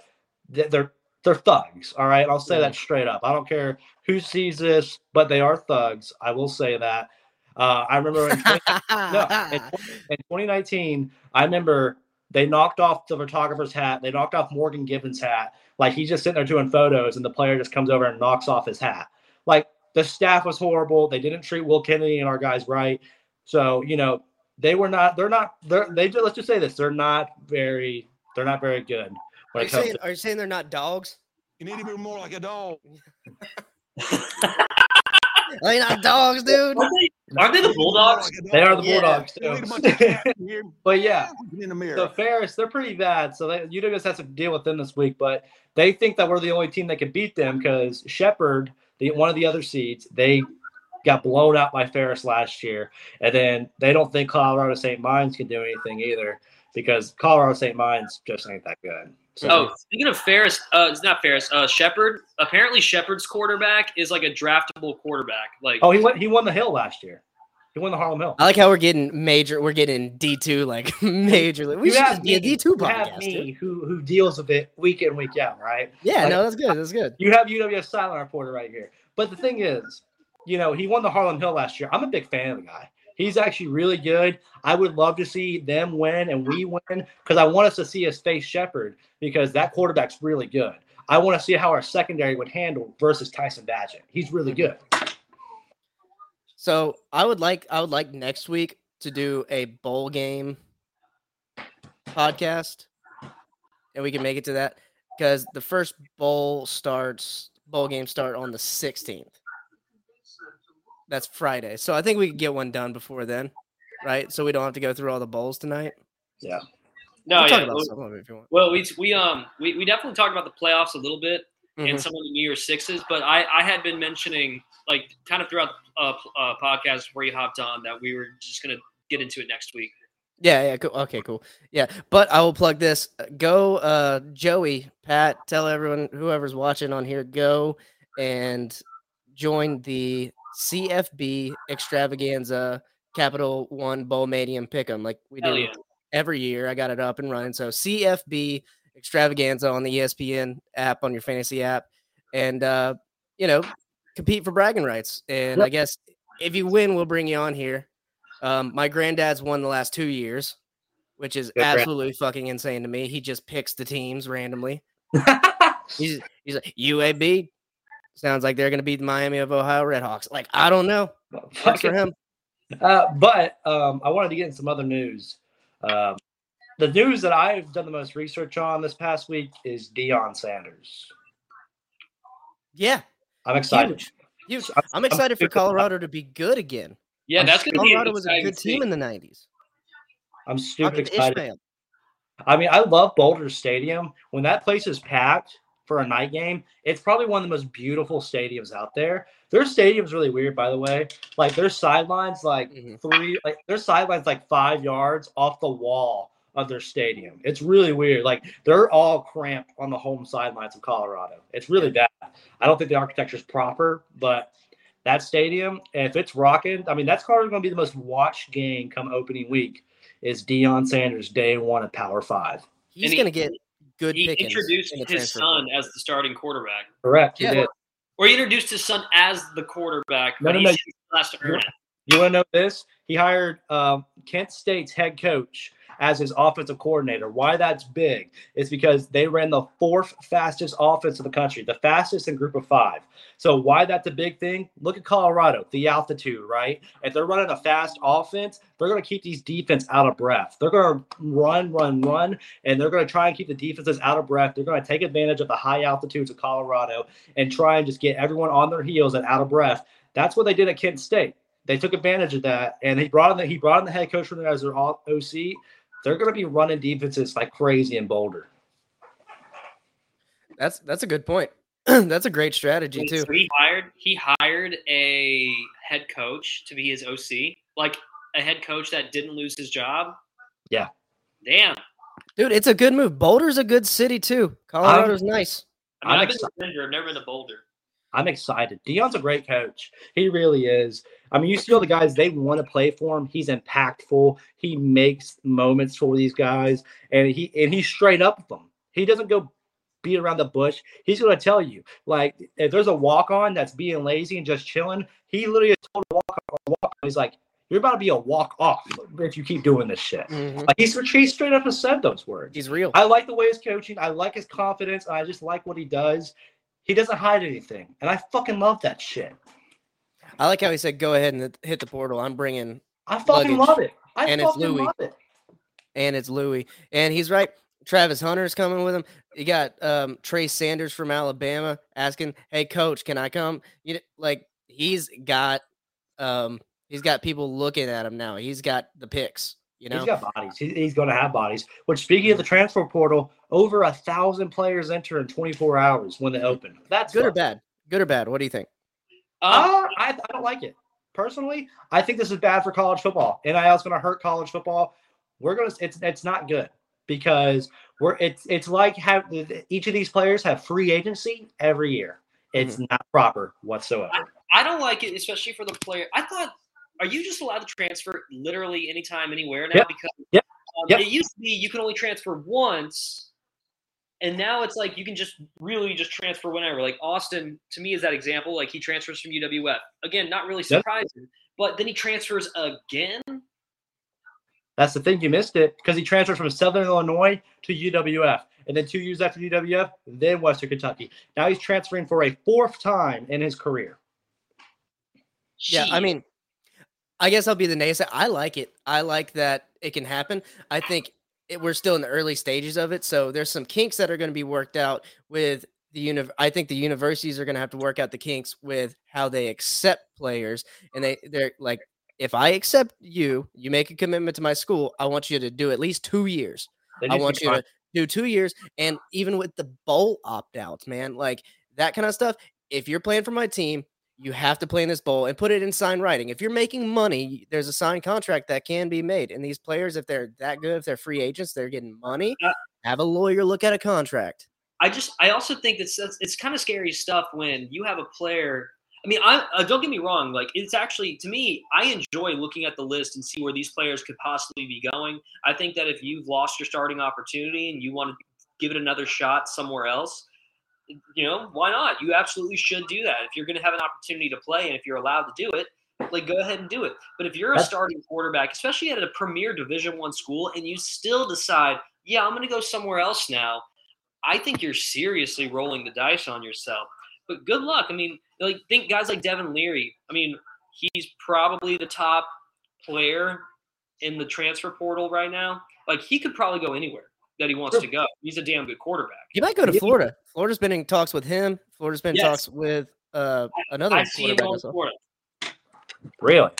They- They're they're thugs. All right, I'll say that straight up. I don't care who sees this, but they are thugs. I will say that. Uh, I remember in 20, no, in, (laughs) in 2019, I remember they knocked off the photographer's hat. They knocked off Morgan Gibbons' hat. Like he's just sitting there doing photos, and the player just comes over and knocks off his hat. Like the staff was horrible. They didn't treat Will Kennedy and our guys right. So you know they were not. They're not. They're they. Let's just say this. They're not very. They're not very good Are you, saying, to. are you saying they're not dogs? You need to be more like a dog. Are (laughs) they not dogs, dude? Aren't they, aren't they the Bulldogs? They are the Yeah. Bulldogs You too. bunch of cats in here. (laughs) but yeah, in the mirror. So Ferris, they're pretty bad. So they, UWS has to deal with them this week, but they think that we're the only team that can beat them because Shepherd, the one of the other seeds, they got blown out by Ferris last year, and then they don't think Colorado St. Mines can do anything either because Colorado St. Mines just ain't that good. So Oh, speaking of Ferris, uh, it's not Ferris. Uh, Shepherd. Apparently, Shepherd's quarterback is like a draftable quarterback. Like, oh, he went. He won the Hill last year. He won the Harlon Hill. I like how we're getting major. We're getting D two like (laughs) majorly. We You should have just be a me- D two you have me dude. who who deals with it week in week out, right? Yeah, Like- no, that's good. That's good. You have UWS silent reporter right here. But the thing is, you know, he won the Harlon Hill last year. I'm a big fan of the guy. He's actually really good. I would love to see them win and we win because I want us to see us face Shepherd because that quarterback's really good. I want to see how our secondary would handle versus Tyson Bagent. He's really mm-hmm. good. So I would like I would like next week to do a bowl game podcast, and we can make it to that because the first bowl starts bowl game start on the sixteenth. That's Friday, so I think we can get one done before then, right? So we don't have to go through all the bowls tonight. Yeah. no, we'll yeah. talk about well- some of it if you want. Well, we we um we, we definitely talked about the playoffs a little bit and Mhm. some of the New Year's sixes, but I I had been mentioning like kind of throughout the uh, uh, podcast where you hopped on that we were just gonna get into it next week. Yeah, yeah, cool. Okay, cool. Yeah, but I will plug this. Uh, Go, uh, Joey, Pat, tell everyone, whoever's watching on here, go and join the CFB Extravaganza Capital One Bowl Mania Pick'em, like we Hell do yeah. every year. I got it up and running. So CFB Extravaganza on the ESPN app on your fantasy app, and uh, you know, compete for bragging rights. And I guess if you win, we'll bring you on here. Um, my granddad's won the last two years, which is Good grand- absolutely fucking insane to me. He just picks the teams randomly. (laughs) He's he's like UAB. Sounds like they're going to beat the Miami of Ohio Redhawks. Like I don't know. Works for him. Uh, but um, I wanted to get in some other news. Um, the news that I've done the most research on this past week is Deion Sanders. Yeah, I'm excited. huge, huge. I'm- I'm excited for Colorado to be good again. Yeah, I'm that's gonna be Colorado was a good to team in the '90s. I'm stupid excited. Ishmael. I mean, I love Boulder Stadium. When that place is packed for a night game, it's probably one of the most beautiful stadiums out there. Their stadium's really weird, by the way. Like their sidelines, like Mhm. three, like their sidelines, like five yards off the wall of their stadium. It's really weird. Like they're all cramped on the home sidelines of Colorado. It's really bad. I don't think the architecture's proper, but that stadium, if it's rocking, I mean, that's probably going to be the most watched game come opening week. Is Deion Sanders day one at Power Five? He's he- going to get good He pickings. introduced in the his son portal. as the starting quarterback, Correct. he Yeah. did. or he introduced his son as the quarterback, No, but no, he no. still has to earn it. You want to know this? He hired um, Kent State's head coach as his offensive coordinator. Why that's big is because they ran the fourth fastest offense in the country, the fastest in group of five. So why that's a big thing? Look at Colorado, the altitude, right? If they're running a fast offense, they're going to keep these defense out of breath. They're going to run, run, run, and they're going to try and keep the defenses out of breath. They're going to take advantage of the high altitudes of Colorado and try and just get everyone on their heels and out of breath. That's what they did at Kent State. They took advantage of that, and he brought in the he brought in the head coach from there as their OC. They're going to be running defenses like crazy in Boulder. That's that's a good point. (clears throat) that's a great strategy too. He hired he hired a head coach to be his OC. Like a head coach that didn't lose his job. Yeah. Damn. Dude, it's a good move. Boulder's a good city too. Colorado's nice. I mean, I'm I've been to Denver. I've never been to Boulder. I'm excited. Deion's a great coach. He really is. I mean, you see all the guys they want to play for him. He's impactful. He makes moments for these guys, and he and he's straight up with them. He doesn't go beat around the bush. He's going to tell you, like, if there's a walk on that's being lazy and just chilling, he literally told a walk on. Walk on. He's like, "You're about to be a walk off if you keep doing this shit." Mhm. Like he's, he straight up has said those words. He's real. I like the way he's coaching. I like his confidence. I just like what he does. He doesn't hide anything, and I fucking love that shit. I like how he said, "Go ahead and hit the portal. I'm bringing," I fucking love it. I And it's fucking Louis. love it. and it's Louis, and he's right. Travis Hunter's coming with him. You got um, Trey Sanders from Alabama asking, "Hey, coach, can I come?" You know, like he's got, um, he's got people looking at him now. He's got the picks. You know, He's got bodies. He- he's going to have bodies. Which, speaking of the transfer portal, over a thousand players enter in 24 hours when they open. That's good or bad? Good or bad? What do you think? Uh, I, I don't like it personally. I think this is bad for college football. NIL is going to hurt college football. We're gonna. It's it's not good because we're it's it's like have each of these players have free agency every year. It's Mm-hmm. not proper whatsoever. I don't like it, especially for the player. I thought, are you just allowed to transfer literally anytime, anywhere now? Yep. Because Yep. um, Yep. it used to be you could only transfer once, and now it's like you can just really just transfer whenever. Like Austin, to me, is that example. Like he transfers from UWF again, not really Yep. surprising, but then he transfers again. That's the thing. You missed it because he transferred from Southern Illinois to UWF. And then two years after UWF, then Western Kentucky. Now he's transferring for a fourth time in his career. Yeah, I mean, I guess I'll be the naysayer. I like it. I like that it can happen. I think it, we're still in the early stages of it, so there's some kinks that are going to be worked out with the uni- I think the universities are going to have to work out the kinks with how they accept players, and they they're like, if I accept you, you make a commitment to my school. I want you to do at least two years. I want you to do two years, and even with the bowl opt outs, man, like that kind of stuff. If you're playing for my team, you have to play in this bowl and put it in sign writing. If you're making money, there's a signed contract that can be made. And these players, if they're that good, if they're free agents, they're getting money. Uh, Have a lawyer look at a contract. I just I also think that's, it's kind of scary stuff when you have a player. I mean, I uh, don't get me wrong. Like it's actually to me, I enjoy looking at the list and see where these players could possibly be going. I think that if you've lost your starting opportunity and you want to give it another shot somewhere else, you know, why not? You absolutely should do that. If you're going to have an opportunity to play and if you're allowed to do it, like go ahead and do it. But if you're a starting quarterback, especially at a premier Division One school, and you still decide, yeah, I'm going to go somewhere else now, I think you're seriously rolling the dice on yourself. But good luck. I mean, like think guys like Devin Leary. I mean, he's probably the top player in the transfer portal right now. Like he could probably go anywhere that he wants to go. He's a damn good quarterback. He might go to Yeah. Florida. Florida's been in talks with him. Florida's been in Yes. talks with uh, another I see him quarterback going as well. Florida. Really?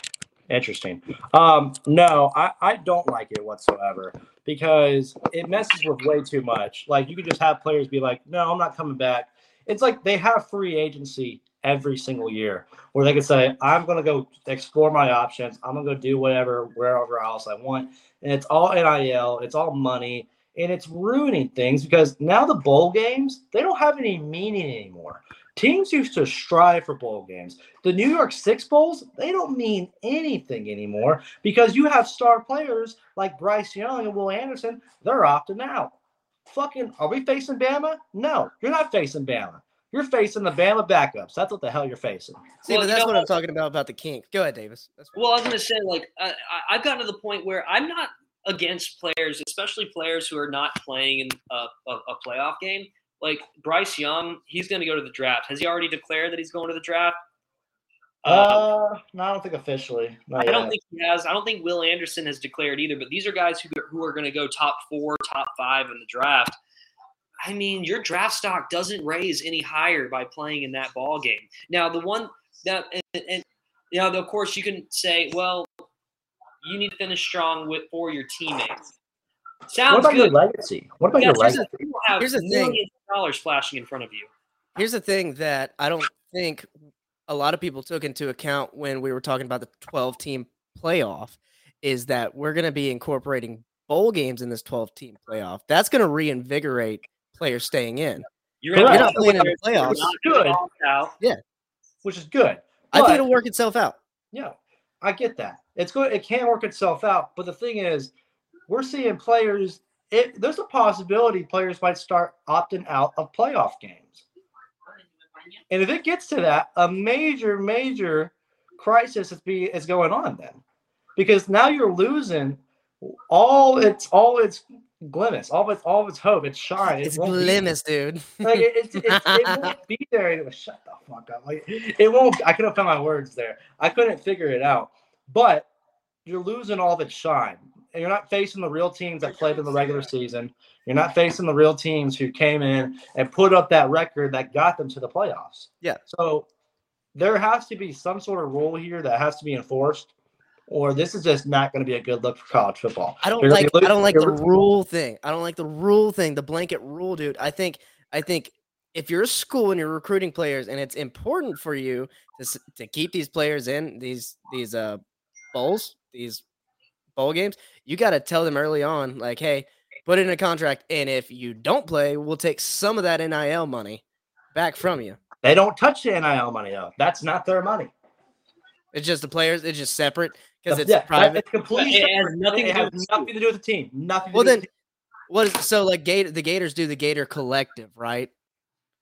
Interesting. Um, no, I, I don't like it whatsoever because it messes with way too much. Like you could just have players be like, no, I'm not coming back. It's like they have free agency every single year where they could say, I'm gonna go explore my options, I'm gonna go do whatever wherever else I want. And it's all NIL, it's all money, and it's ruining things because now the bowl games, they don't have any meaning anymore. Teams used to strive for bowl games. The New York Six Bowls, they don't mean anything anymore because you have star players like Bryce Young and Will Anderson, they're opting out. Fucking, are we facing Bama? No, you're not facing Bama. You're facing the Bama backups. That's what the hell you're facing. See, Well, but you that's know what I'm talking about about the kink. Go ahead, Davis. That's Well, I was going to say, like, I, I- I've gotten to the point where I'm not against players, especially players who are not playing in a, a, a playoff game. Like Bryce Young, he's going to go to the draft. Has he already declared that he's going to the draft? Uh, Uh, no, I don't think officially. Not I don't think he has. I don't think Will Anderson has declared either. But these are guys who who are going to go top four, top five in the draft. I mean, your draft stock doesn't raise any higher by playing in that ball game. Now, the one that and, and you know, of course, you can say, well, you need to finish strong with for your teammates. What Sounds about your good. legacy? What about Yeah, your here's legacy? the- you have Here's the thing. dollars flashing in front of you. Here's the thing that I don't think a lot of people took into account when we were talking about the 12 team playoff is that we're going to be incorporating bowl games in this 12 team playoff. That's going to reinvigorate players staying in. You're Correct. You're not playing in the playoffs. not Good. opt out. which is good. I think it'll work itself out. Yeah, I get that. It's good. It can work itself out. But the thing is, we're seeing players. It, there's a possibility players might start opting out of playoff games. And if it gets to that, a major, major crisis is be is going on then, because now you're losing all its all its glimmers, all of its all of its hope, its shine. It It's glimmers, dude. like it, it, it, (laughs) it won't be there. It was shut the fuck up. Like it won't. I couldn't find my words there. I couldn't figure it out. But you're losing all of its shine, and you're not facing the real teams that played in the regular season. You're not facing the real teams who came in and put up that record that got them to the playoffs. Yeah. So there has to be some sort of rule here that has to be enforced, or this is just not going to be a good look for college football. I don't You're- like I don't like the rule thing. I don't like the rule thing, the blanket rule, dude. I think I think if you're a school and you're recruiting players and it's important for you to to keep these players in these these uh bowls, these bowl games, you got to tell them early on like, "Hey, put it in a contract and if you don't play, we'll take some of that NIL money back from you." They don't touch the NIL money though. That's not their money. It's just the players, it's just separate because it's yeah, private. It's completely It has nothing It to do has with nothing to do with the team. Nothing. To Well do with then what is so like Gator the Gators do the Gator collective, right?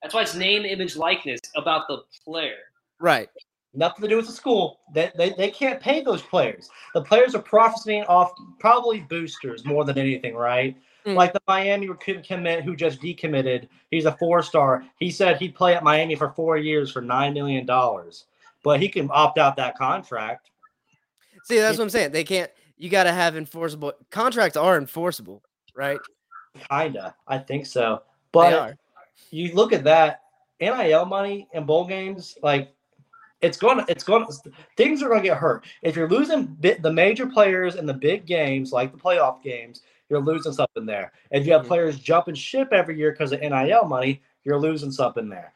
That's why it's name, image, likeness about the player. Right. Nothing to do with the school. They, they, they can't pay those players. The players are profiting off probably boosters more than anything, right? Mm. Like the Miami recruit commit who just decommitted. He's a four star. He said he'd play at Miami for four years for nine million dollars, but he can opt out that contract. See, that's what I'm saying. They can't. You got to have enforceable contracts. Are enforceable, right? Kinda, I think so. But you look at that NIL money in bowl games, like it's going to, it's going to, things are going to get hurt. If you're losing the major players in the big games, like the playoff games, you're losing something there. If you have Mhm. players jumping ship every year because of NIL money, you're losing something there.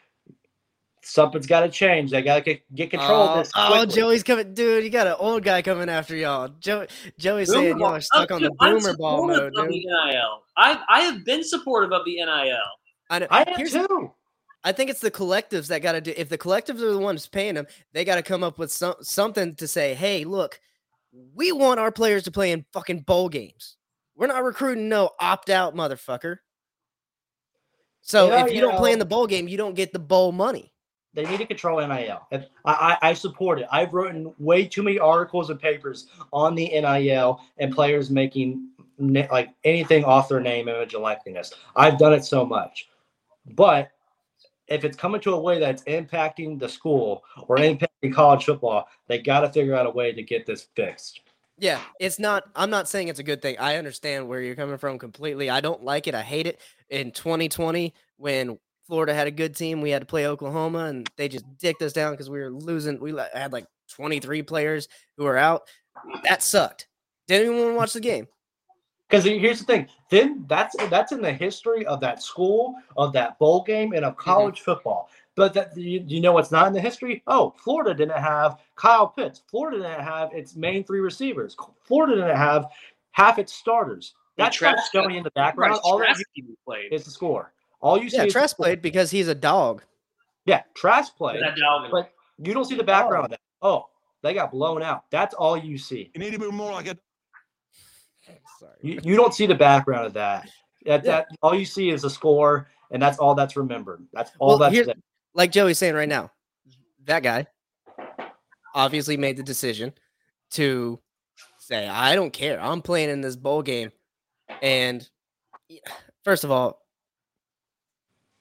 Something's got to change. They got to get, get control oh, of this. oh. Joey's coming, dude. You got an old guy coming after y'all. Joey, Joey's saying Boomer y'all are stuck on the I'm- I'm boomer ball mode, of dude. the NIL. I I have been supportive of the NIL. I, know. I am too. I think it's the collectives that got to do. If the collectives are the ones paying them, they got to come up with some something to say, "Hey, look, we want our players to play in fucking bowl games. We're not recruiting no opt out motherfucker." So Yeah, if you don't play in the bowl game, you don't get the bowl money. They need to control NIL. I, I, I support it. I've written way too many articles and papers on the NIL and players making like anything off their name, image, and likeness. I've done it so much. But if it's coming to a way that's impacting the school or impacting college football, they got to figure out a way to get this fixed. Yeah, it's not. I'm not saying it's a good thing. I understand where you're coming from completely. I don't like it. I hate it. In 2020, when Florida had a good team, we had to play Oklahoma, and they just dicked us down because we were losing. We had like 23 players who were out. That sucked. Didn't even want to watch the game. Because here's the thing, then that's that's in the history of that school, of that bowl game, and of mm-hmm. college football. But that you, you know what's not in the history? Oh, Florida didn't have Kyle Pitts. Florida didn't have its main three receivers. Florida didn't have half its starters. That's not Trask- showing in the background. Right, All that Trask you even played. is the score. All you see Yeah, is the Trask played because he's a dog. Yeah, Trask played, That but you don't see the background of that. Oh, they got blown out. That's all you see. You need to be more like a Sorry. You, you don't see the background of that. That, Yeah. that all you see is a score, and that's all that's remembered. That's all Well, that's like Joey's saying right now, that guy obviously made the decision to say, I don't care. I'm playing in this bowl game. And (sighs) first of all,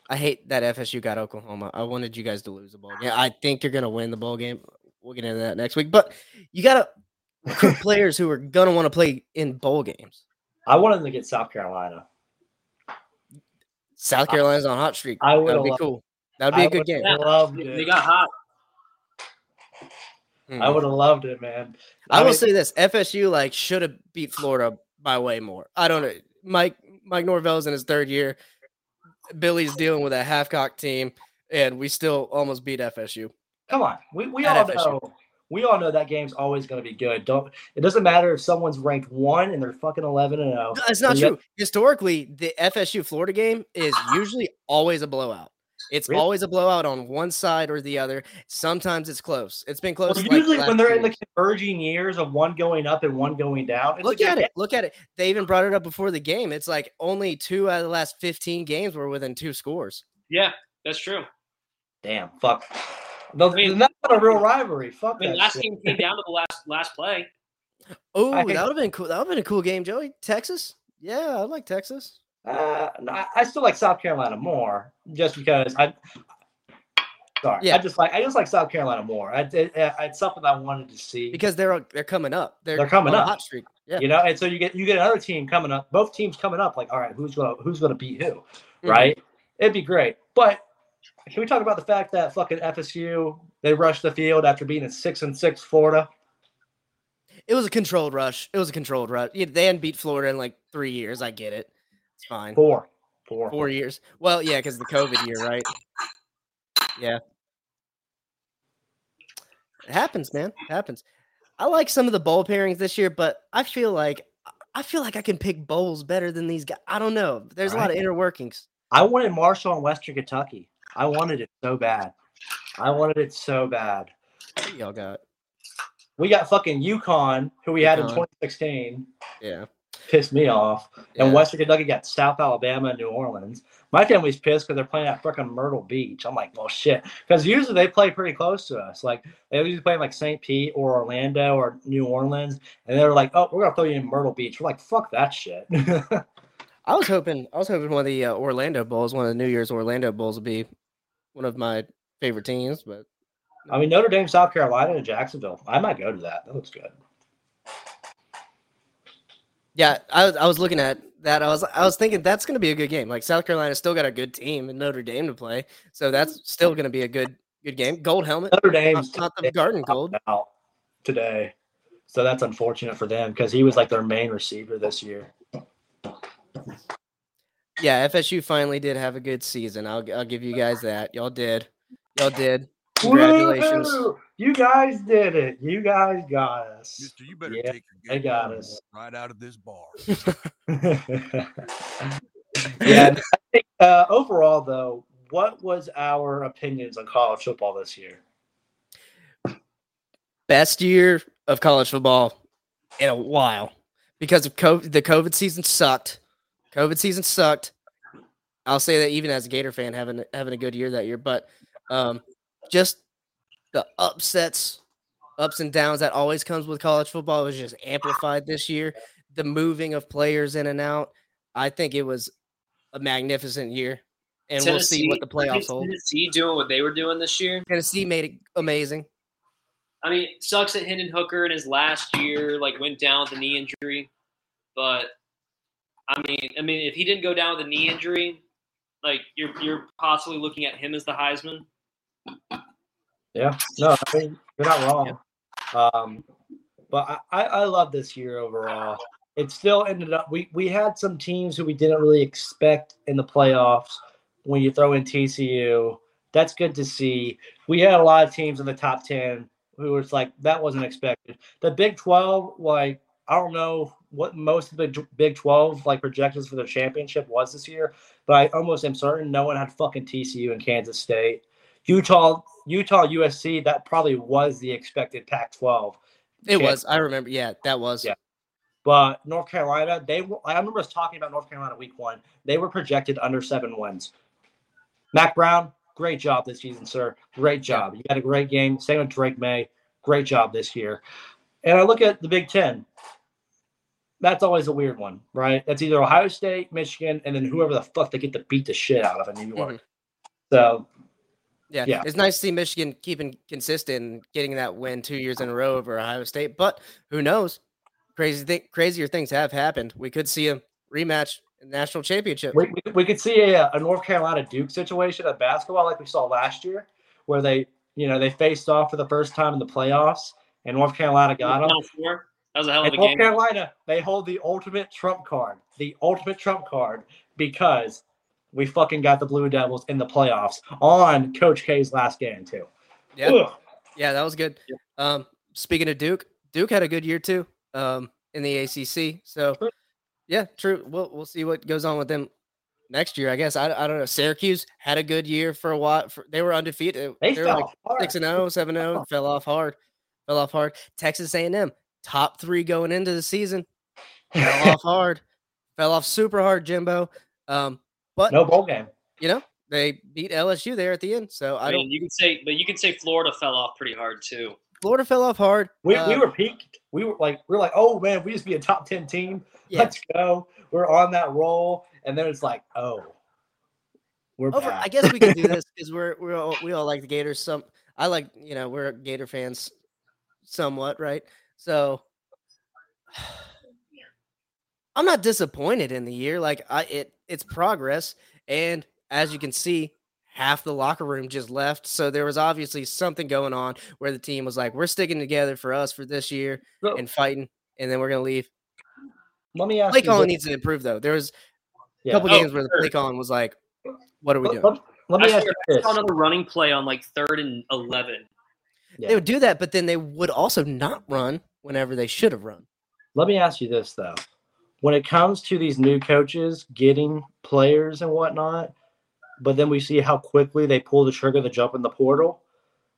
I hate that FSU got Oklahoma. I wanted you guys to lose the bowl game. I think you're going to win the bowl game. We'll get into that next week. But you got to recruit players who are going to want to play in bowl games. I wanted them to get South Carolina. South Carolina's on hot streak. I That would've would be cool. That would be a I good game. have loved They got hot. Hmm. I would have loved it, man. I will mean, say this: FSU like should have beat Florida by way more. I don't know. Mike Mike Norvell's in his third year. Billy's dealing with a half cock team, and we still almost beat FSU. come on. We, we all FSU. know we all know that game's always going to be good. Don't. It doesn't matter if someone's ranked one and they're fucking eleven and zero. That's not And yet- true. Historically, the FSU Florida game is usually always a blowout. It's Really? always a blowout on one side or the other. Sometimes it's close. It's been close. like, usually last when they're two in the converging years of one going up and one going down, it's look good at game. it. Look at it. They even brought it up before the game. It's like only two out of the last 15 games were within two scores. Yeah, that's true. Damn, fuck. No, mean- that's not a real rivalry. Fuck I mean, last shit. game came down to the last last play. Oh, that would have been cool. That would have been a cool game, Joey. Texas? Yeah, I like Texas. Uh, no, I- I still like South Carolina more, just because I. Sorry, Yeah. I just like I just like South Carolina more. I, it, it's something I wanted to see Because they're they're coming up. They're, They're coming on up. hot streak. Yeah. you know. And so you get you get another team coming up, both teams coming up. Like, all right, who's gonna who's gonna beat who, Mhm. right? It'd be great. But can we talk about the fact that fucking FSU they rushed the field after being in six and six Florida? It was a controlled rush. It was a controlled rush. Yeah, They hadn't beat Florida in like three years. I get it. It's fine. Four, four. Four years. Well, yeah, because the COVID year, right? Yeah. It happens, man. It happens. I like some of the bowl pairings this year, but I feel like I feel like I can pick bowls better than these guys. I don't know. There's a lot of inner workings. I wanted Marshall and Western Kentucky. I wanted it so bad. I wanted it so bad. What y'all got? We got fucking UConn, who we had in 2016, Yeah. pissed me off. And. Western Kentucky got South Alabama and New Orleans. My family's pissed because they're playing at fucking Myrtle Beach. I'm like, well, shit. Because usually they play pretty close to us. Like, they usually play like St. Pete or Orlando or New Orleans. And they're like, oh, we're going to throw you in Myrtle Beach. We're like, fuck that shit. (laughs) I was hoping I was hoping one of the uh, Orlando Bulls, one of the New Year's Orlando Bulls would be one of my favorite teams, but I mean, Notre Dame, South Carolina, and Jacksonville. I might go to that. That looks good. Yeah, I was I was looking at that. I was I was thinking that's going to be a good game. Like South Carolina still got a good team and Notre Dame to play, so that's still going to be a good good game. Gold helmet, Notre not, Dame's not the Garden Gold. out today. So that's unfortunate for them because he was like their main receiver this year. Yeah, FSU finally did have a good season. I'll I'll give you guys that. Y'all did, y'all did. Congratulations. Woo! You guys did it. You guys got us. Mister, you better Yeah, take your they good got us. right out of this bar. (laughs) (laughs) yeah. I think, uh, overall, though, what was our opinions on college football this year? Best year of college football in a while because of COVID. The COVID season sucked. COVID season sucked. I'll say that even as a Gator fan, having having a good year that year, but um, just the upsets, ups and downs that always comes with college football was just amplified this year. The moving of players in and out. I think it was a magnificent year, and we'll see what the playoffs hold. Tennessee doing what they were doing this year. Tennessee made it amazing. I mean, sucks that Hendon Hooker in his last year like went down with a knee injury, but I mean, I mean, if he didn't go down with a knee injury, like you're you're possibly looking at him as the Heisman. Yeah, no, I mean, you're not wrong. Um, but I, I, I love this year overall. It still ended up we we had some teams who we didn't really expect in the playoffs. When you throw in TCU, that's good to see. We had a lot of teams in the top ten who was like that wasn't expected. The Big Twelve, like I don't know what most of the Big- Big Twelve like projections for the championship was this year, but I almost am certain no one had fucking TCU and Kansas State. Utah, Utah, USC, that probably was the expected Pac-12. It was. I remember. Yeah, that was. Yeah. But North Carolina, they were, I remember us talking about North Carolina week one. They were projected under seven wins. Mack Brown, great job this season, sir. Great job. You had a great game. Same with Drake Maye. Great job this year. And I look at the Big Ten. That's always a weird one, right? That's either Ohio State, Michigan, and then mm-hmm. whoever the fuck they get to beat the shit out of in New York. Mm-hmm. So Yeah, Yeah. it's nice to see Michigan keeping consistent, getting that win two years in a row over Ohio State. But who knows? Crazy, th- crazier things have happened. We could see a rematch in the national championship. We, we, we could see a, uh, a North Carolina Duke situation of basketball like we saw last year, where they, you know, they faced off for the first time in the playoffs, and North Carolina got them. Final four. That was a hell of And a North game. Carolina, they hold the ultimate trump card, the ultimate trump card, because we fucking got the Blue Devils in the playoffs on Coach K's last game too. Yeah, Ugh. yeah, that was good. Um, speaking of Duke, Duke had a good year too um, in the ACC. So, yeah, true. We'll we'll see what goes on with them next year. I guess I, I don't know. Syracuse had a good year for a while. For, they were undefeated. They were fell like hard. six and 0, 7 0, fell off hard, fell off hard. Texas A&M top three going into the season, fell (laughs) off hard, fell off super hard. Jimbo, um, but No bowl game. you know they beat LSU there at the end. So I I don't. mean, you can say, but you can say Florida fell off pretty hard too. Florida fell off hard. We, we Uh, were peaked. We were like we were like, oh man, we just be a top ten team. Yeah. Let's go. We're on that roll, and then it's like, oh, we're over. I guess we can do this (laughs) because we're we're all, we all like the Gators. Some I like you know we're Gator fans, somewhat right. So I'm not disappointed in the year. Like I it it's progress, and as you can see, half the locker room just left. So there was obviously something going on where the team was like, we're sticking together for us for this year So, and fighting, and then we're gonna leave. let me ask Play you. calling needs to improve though. There was a Yeah. couple Oh, games where the sure. play calling was like, what are we Let, doing? let- let me I ask swear, you this. another running play on like third and eleven. Yeah. They would do that, but then they would also not run whenever they should have run. Let me ask you this though. When it comes to these new coaches getting players and whatnot, but then we see how quickly they pull the trigger to jump in the portal,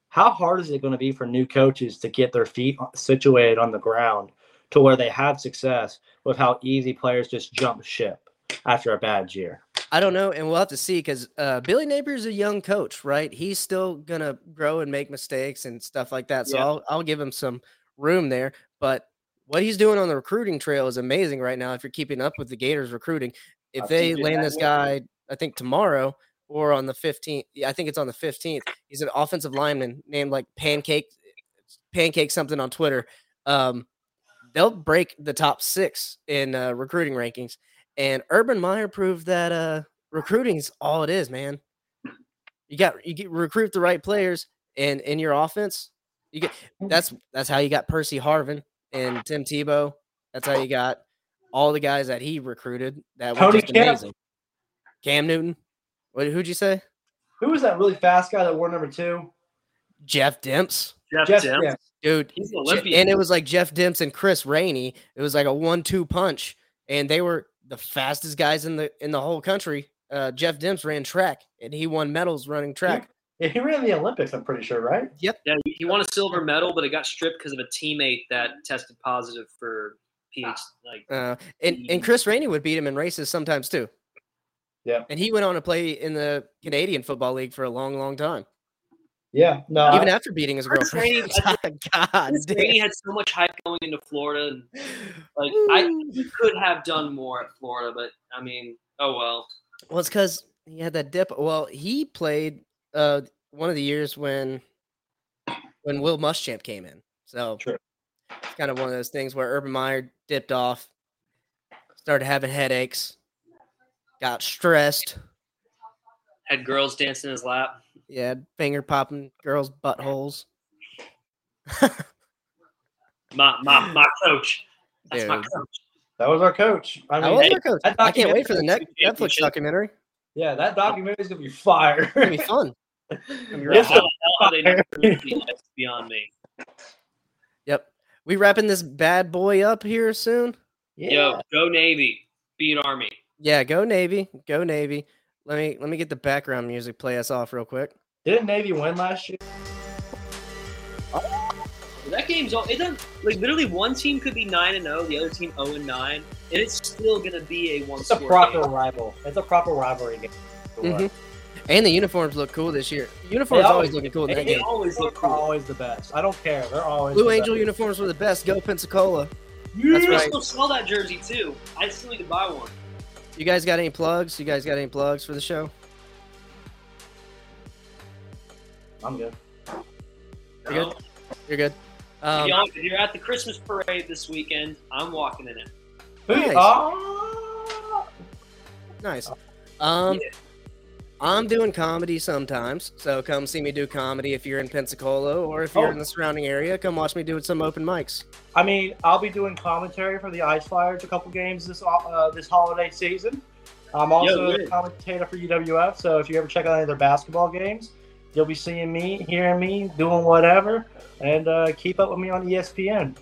how hard is it going to be for new coaches to get their feet situated on the ground to where they have success with how easy players just jump ship after a bad year? I don't know, and we'll have to see because uh, Billy Napier's a young coach, right? He's still gonna grow and make mistakes and stuff like that. So Yeah. I'll I'll give him some room there. But what he's doing on the recruiting trail is amazing right now. If you're keeping up with the Gators recruiting, if I've they land this way. guy, I think tomorrow or on the 15th, yeah, I think it's on the 15th. He's an offensive lineman named like Pancake, Pancake something on Twitter. Um, they'll break the top six in uh, recruiting rankings. And Urban Meyer proved that uh, recruiting's all it is, man. You got you get recruit the right players, and in your offense, you get that's that's how you got Percy Harvin and Tim Tebow. That's how you got all the guys that he recruited that were Tony just Kemp. amazing. Cam Newton. What who'd you say? Who was that really fast guy that wore number two? Jeff Demps. Jeff, Jeff Demps. Demps. Dude, He's an Olympian. and it was like Jeff Demps and Chris Rainey. It was like a one-two punch, and they were the fastest guys in the in the whole country. Uh, Jeff Demps ran track, and he won medals running track. Yeah, he ran the Olympics, I'm pretty sure, right? Yep. Yeah, he- he won a silver medal, but it got stripped because of a teammate that tested positive for pH. Like, Uh, and and Chris Rainey would beat him in races sometimes too. Yeah. and he went on to play in the Canadian Football League for a long, long time, Yeah. No. even I- after beating his girlfriend. (laughs) God. Rainey had so much hype going into Florida, and like I he (sighs) could have done more at Florida, but I mean, oh well. Well, it's because he had that dip. Well, he played uh one of the years when when Will Muschamp came in. So True. it's kind of one of those things where Urban Meyer dipped off, started having headaches, got stressed. Had girls dancing in his lap. Yeah, finger popping girls' buttholes. My my my coach. That's my coach. that was our coach. I I mean, was hey, our coach. that I can't wait for the next Netflix documentary. yeah, that documentary is gonna be fire. It's gonna be fun. Gonna be Yeah, real Yes, how fun. the hell are they not recruiting me? That's beyond me. Yep. We wrapping this bad boy up here soon. yeah. Yo, go Navy, beat Army. Yeah, go Navy. Go Navy. Let me let me get the background music play us off real quick. Didn't Navy win last year? That game's all it doesn't like literally one team could be nine and zero, the other team zero and nine, and it's still gonna be a one It's a proper game. rival. It's a proper rivalry game. Mhm. And the uniforms look cool this year. Uniforms They always always- looking cool in they that They game. always look They're cool. always the best. I don't care. They're always Blue the Angel best. uniforms were the best. Go Pensacola. You That's can right. still sell that jersey too. I still need to buy one. You guys got any plugs? You guys got any plugs for the show? I'm good. You're No? good? You're good. If Um, y'all- if you're at the Christmas parade this weekend, I'm walking in it. Nice. Oh! nice. Um, I'm doing comedy sometimes, so come see me do comedy if you're in Pensacola or if you're Oh. in the surrounding area. Come watch me do some open mics. I mean, I'll be doing commentary for the Ice Flyers a couple games this uh, this holiday season. I'm also Yo, a commentator for UWF, so if you ever check out any of their basketball games, you'll be seeing me, hearing me, doing whatever, and uh, keep up with me on ESPN.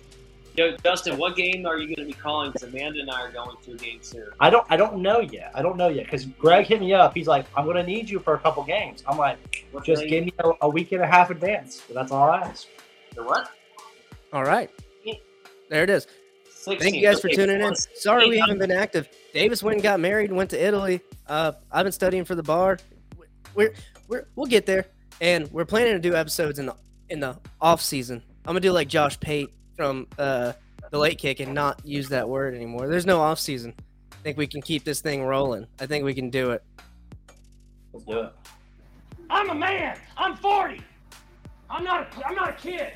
Yo, Dustin, what game are you going to be calling? Because Amanda and I are going to a game soon. I don't I don't know yet. I don't know yet because Greg hit me up. He's like, I'm gonna need you for a couple games. I'm like, What just game- give me a, a week and a half advance. That's all I ask. The what? All right. There it is. 16. Thank you guys for tuning in. Sorry we haven't been active. Davis went and got married, went to Italy. Uh, I've been studying for the bar. We're we're we'll get there, and we're planning to do episodes in the in the off season. I'm gonna do like Josh Pate from uh, the late kick and not use that word anymore. There's no off season. I think we can keep this thing rolling. I think we can do it. Let's do it. I'm a man. I'm 40. I'm not. A, I'm not a kid.